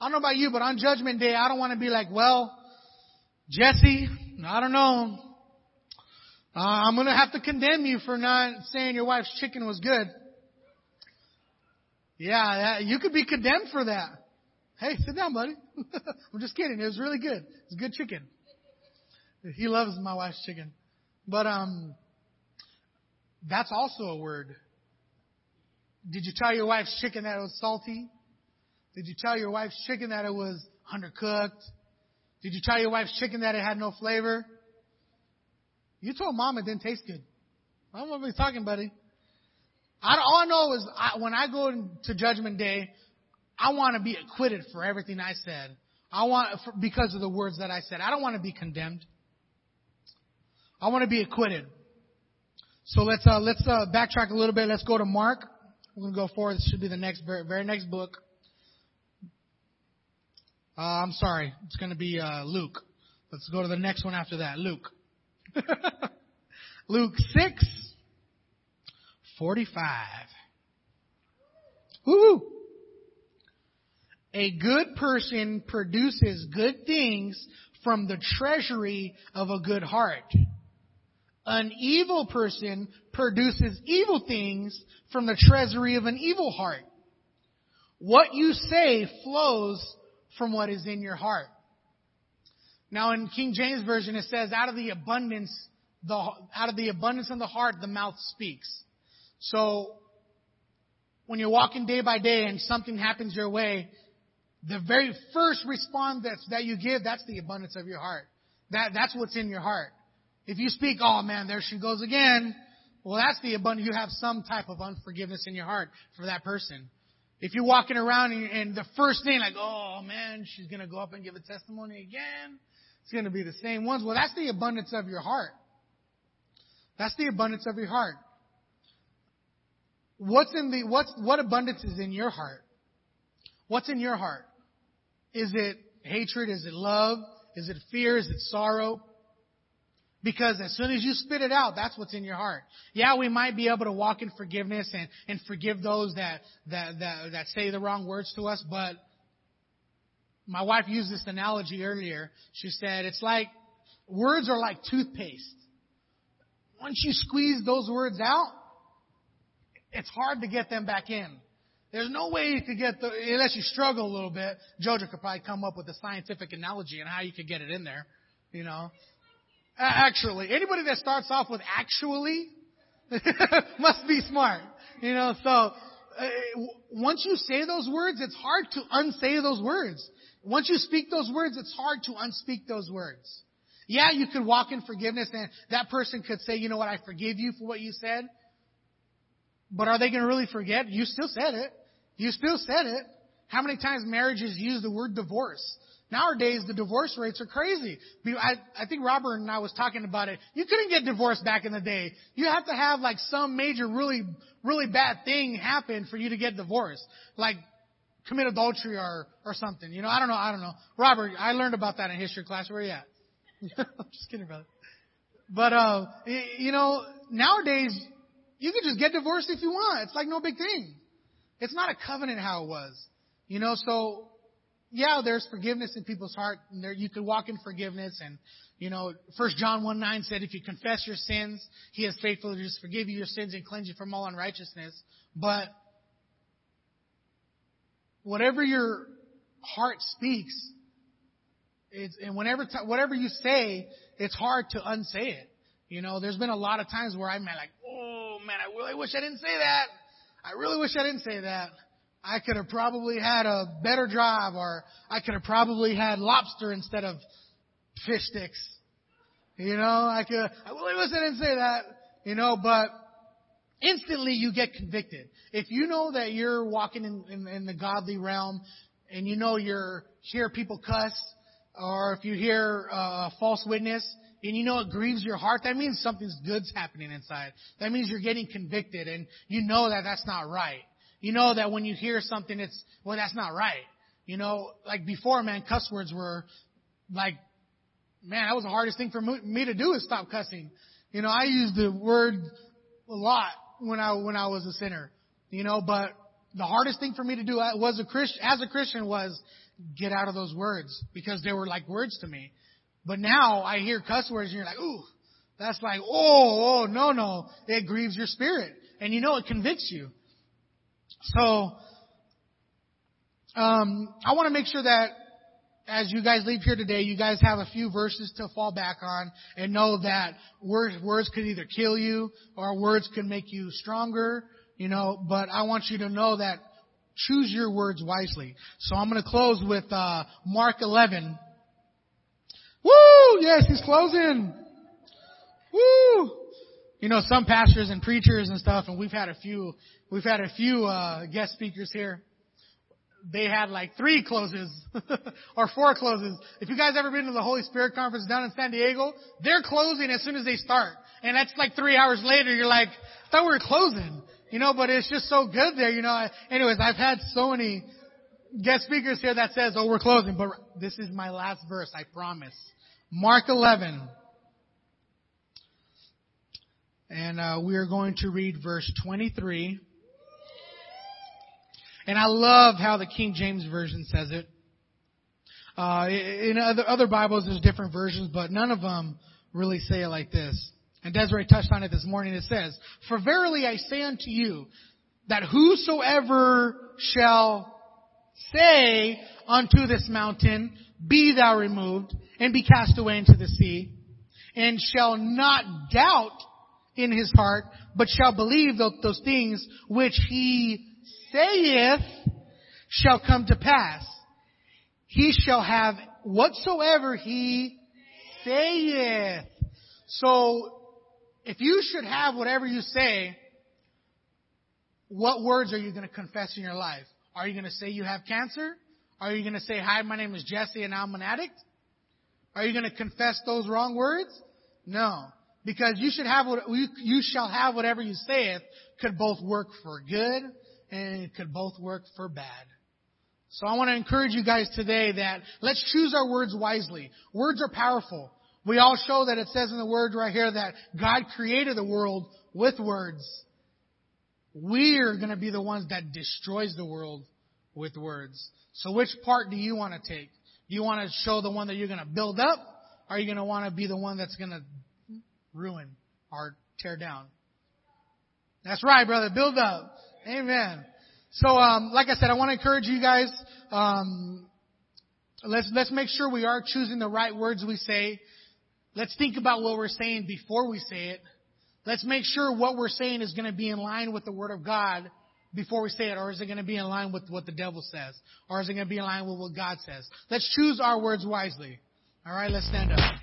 I don't know about you, but on judgment day, I don't want to be like, well, Jesse, I don't know. Uh, I'm going to have to condemn you for not saying your wife's chicken was good. Yeah, that, you could be condemned for that. Hey, sit down, buddy. I'm just kidding. It was really good. It's good chicken. He loves my wife's chicken. But um that's also a word. Did you tell your wife's chicken that it was salty? Did you tell your wife's chicken that it was undercooked? Did you tell your wife's chicken that it had no flavor? You told mom it didn't taste good. I don't know what you're talking, buddy. I, all I know is I, when I go to Judgment Day, I want to be acquitted for everything I said. I want for, because of the words that I said. I don't want to be condemned. I want to be acquitted. So let's uh, let's uh, backtrack a little bit. Let's go to Mark. We're gonna go forward. This should be the next very, very next book. Uh, I'm sorry. It's to be uh, Luke. Let's go to the next one after that. Luke. Luke 6, 45. Woo! A good person produces good things from the treasury of a good heart. An evil person produces evil things from the treasury of an evil heart. What you say flows from what is in your heart. Now in King James Version it says, out of the abundance, the, out of the abundance of the heart, the mouth speaks. So, when you're walking day by day and something happens your way, the very first response that, that you give, that's the abundance of your heart. That, that's what's in your heart. If you speak, oh man, there she goes again, well that's the abundance, you have some type of unforgiveness in your heart for that person. If you're walking around and, and the first thing like, oh man, she's gonna go up and give a testimony again. It's gonna be the same ones. Well, that's the abundance of your heart. That's the abundance of your heart. What's in the, what's, what abundance is in your heart? What's in your heart? Is it hatred? Is it love? Is it fear? Is it sorrow? Because as soon as you spit it out, that's what's in your heart. Yeah, we might be able to walk in forgiveness and, and forgive those that, that, that, that say the wrong words to us, but my wife used this analogy earlier. She said, it's like, words are like toothpaste. Once you squeeze those words out, it's hard to get them back in. There's no way you could get the, unless you struggle a little bit. Jojo could probably come up with a scientific analogy on how you could get it in there, you know. Actually, anybody that starts off with actually must be smart. You know, so uh, once you say those words, it's hard to unsay those words. Once you speak those words, it's hard to unspeak those words. Yeah, you could walk in forgiveness and that person could say, you know what, I forgive you for what you said. But are they going to really forget? You still said it. You still said it. How many times marriages use the word divorce? Nowadays, the divorce rates are crazy. I, I think Robert and I was talking about it. You couldn't get divorced back in the day. You have to have like some major really, really bad thing happen for you to get divorced. Like commit adultery or, or something. You know, I don't know, I don't know. Robert, I learned about that in history class. Where are you at? I'm just kidding it. But, uh, you know, nowadays, you can just get divorced if you want. It's like no big thing. It's not a covenant how it was. You know, so yeah, there's forgiveness in people's heart. And there, you could walk in forgiveness and, you know, First John 1 9 said, if you confess your sins, He is faithful to just forgive you your sins and cleanse you from all unrighteousness. But whatever your heart speaks, it's, and whenever, t- whatever you say, it's hard to unsay it. You know, there's been a lot of times where I'm like, oh man, I really wish I didn't say that. I really wish I didn't say that. I could have probably had a better job or I could have probably had lobster instead of fish sticks. You know, I could, I really wish I didn't say that. You know, but instantly you get convicted. If you know that you're walking in, in, in the godly realm and you know you're, hear people cuss or if you hear uh, a false witness and you know it grieves your heart, that means something's good's happening inside. That means you're getting convicted and you know that that's not right. You know that when you hear something, it's, well, that's not right. You know, like before, man, cuss words were like, man, that was the hardest thing for me to do is stop cussing. You know, I used the word a lot when I, when I was a sinner. You know, but the hardest thing for me to do was a Christian, as a Christian was get out of those words because they were like words to me. But now I hear cuss words and you're like, ooh, that's like, oh, oh, no, no. It grieves your spirit. And you know it convicts you. So, um, I want to make sure that as you guys leave here today, you guys have a few verses to fall back on and know that words, words could either kill you or words can make you stronger, you know, but I want you to know that choose your words wisely. So I'm going to close with, uh, Mark 11. Woo! Yes, he's closing. Woo! You know, some pastors and preachers and stuff, and we've had a few, we've had a few, uh, guest speakers here they had like three closes or four closes. If you guys ever been to the Holy Spirit conference down in San Diego, they're closing as soon as they start. And that's like three hours later, you're like, I thought we were closing. You know, but it's just so good there, you know. Anyways, I've had so many guest speakers here that says, oh, we're closing, but this is my last verse, I promise. Mark 11. And uh, we are going to read verse 23 and I love how the King James Version says it. Uh, in other, other Bibles, there's different versions, but none of them really say it like this. And Desiree touched on it this morning. It says, For verily I say unto you, that whosoever shall say unto this mountain, Be thou removed, and be cast away into the sea, and shall not doubt in his heart, but shall believe those things which he saith shall come to pass. He shall have whatsoever he saith. So, if you should have whatever you say, what words are you going to confess in your life? Are you going to say you have cancer? Are you going to say, hi, my name is Jesse and I'm an addict? Are you going to confess those wrong words? No. Because you should have what, you shall have whatever you saith could both work for good and it could both work for bad. So I want to encourage you guys today that let's choose our words wisely. Words are powerful. We all show that it says in the word right here that God created the world with words. We're going to be the ones that destroys the world with words. So which part do you want to take? Do you want to show the one that you're going to build up? Or are you going to want to be the one that's going to ruin or tear down? That's right, brother. Build up. Amen. So, um, like I said, I want to encourage you guys. Um, let's let's make sure we are choosing the right words we say. Let's think about what we're saying before we say it. Let's make sure what we're saying is going to be in line with the Word of God before we say it, or is it going to be in line with what the devil says, or is it going to be in line with what God says? Let's choose our words wisely. All right, let's stand up.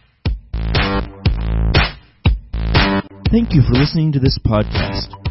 Thank you for listening to this podcast.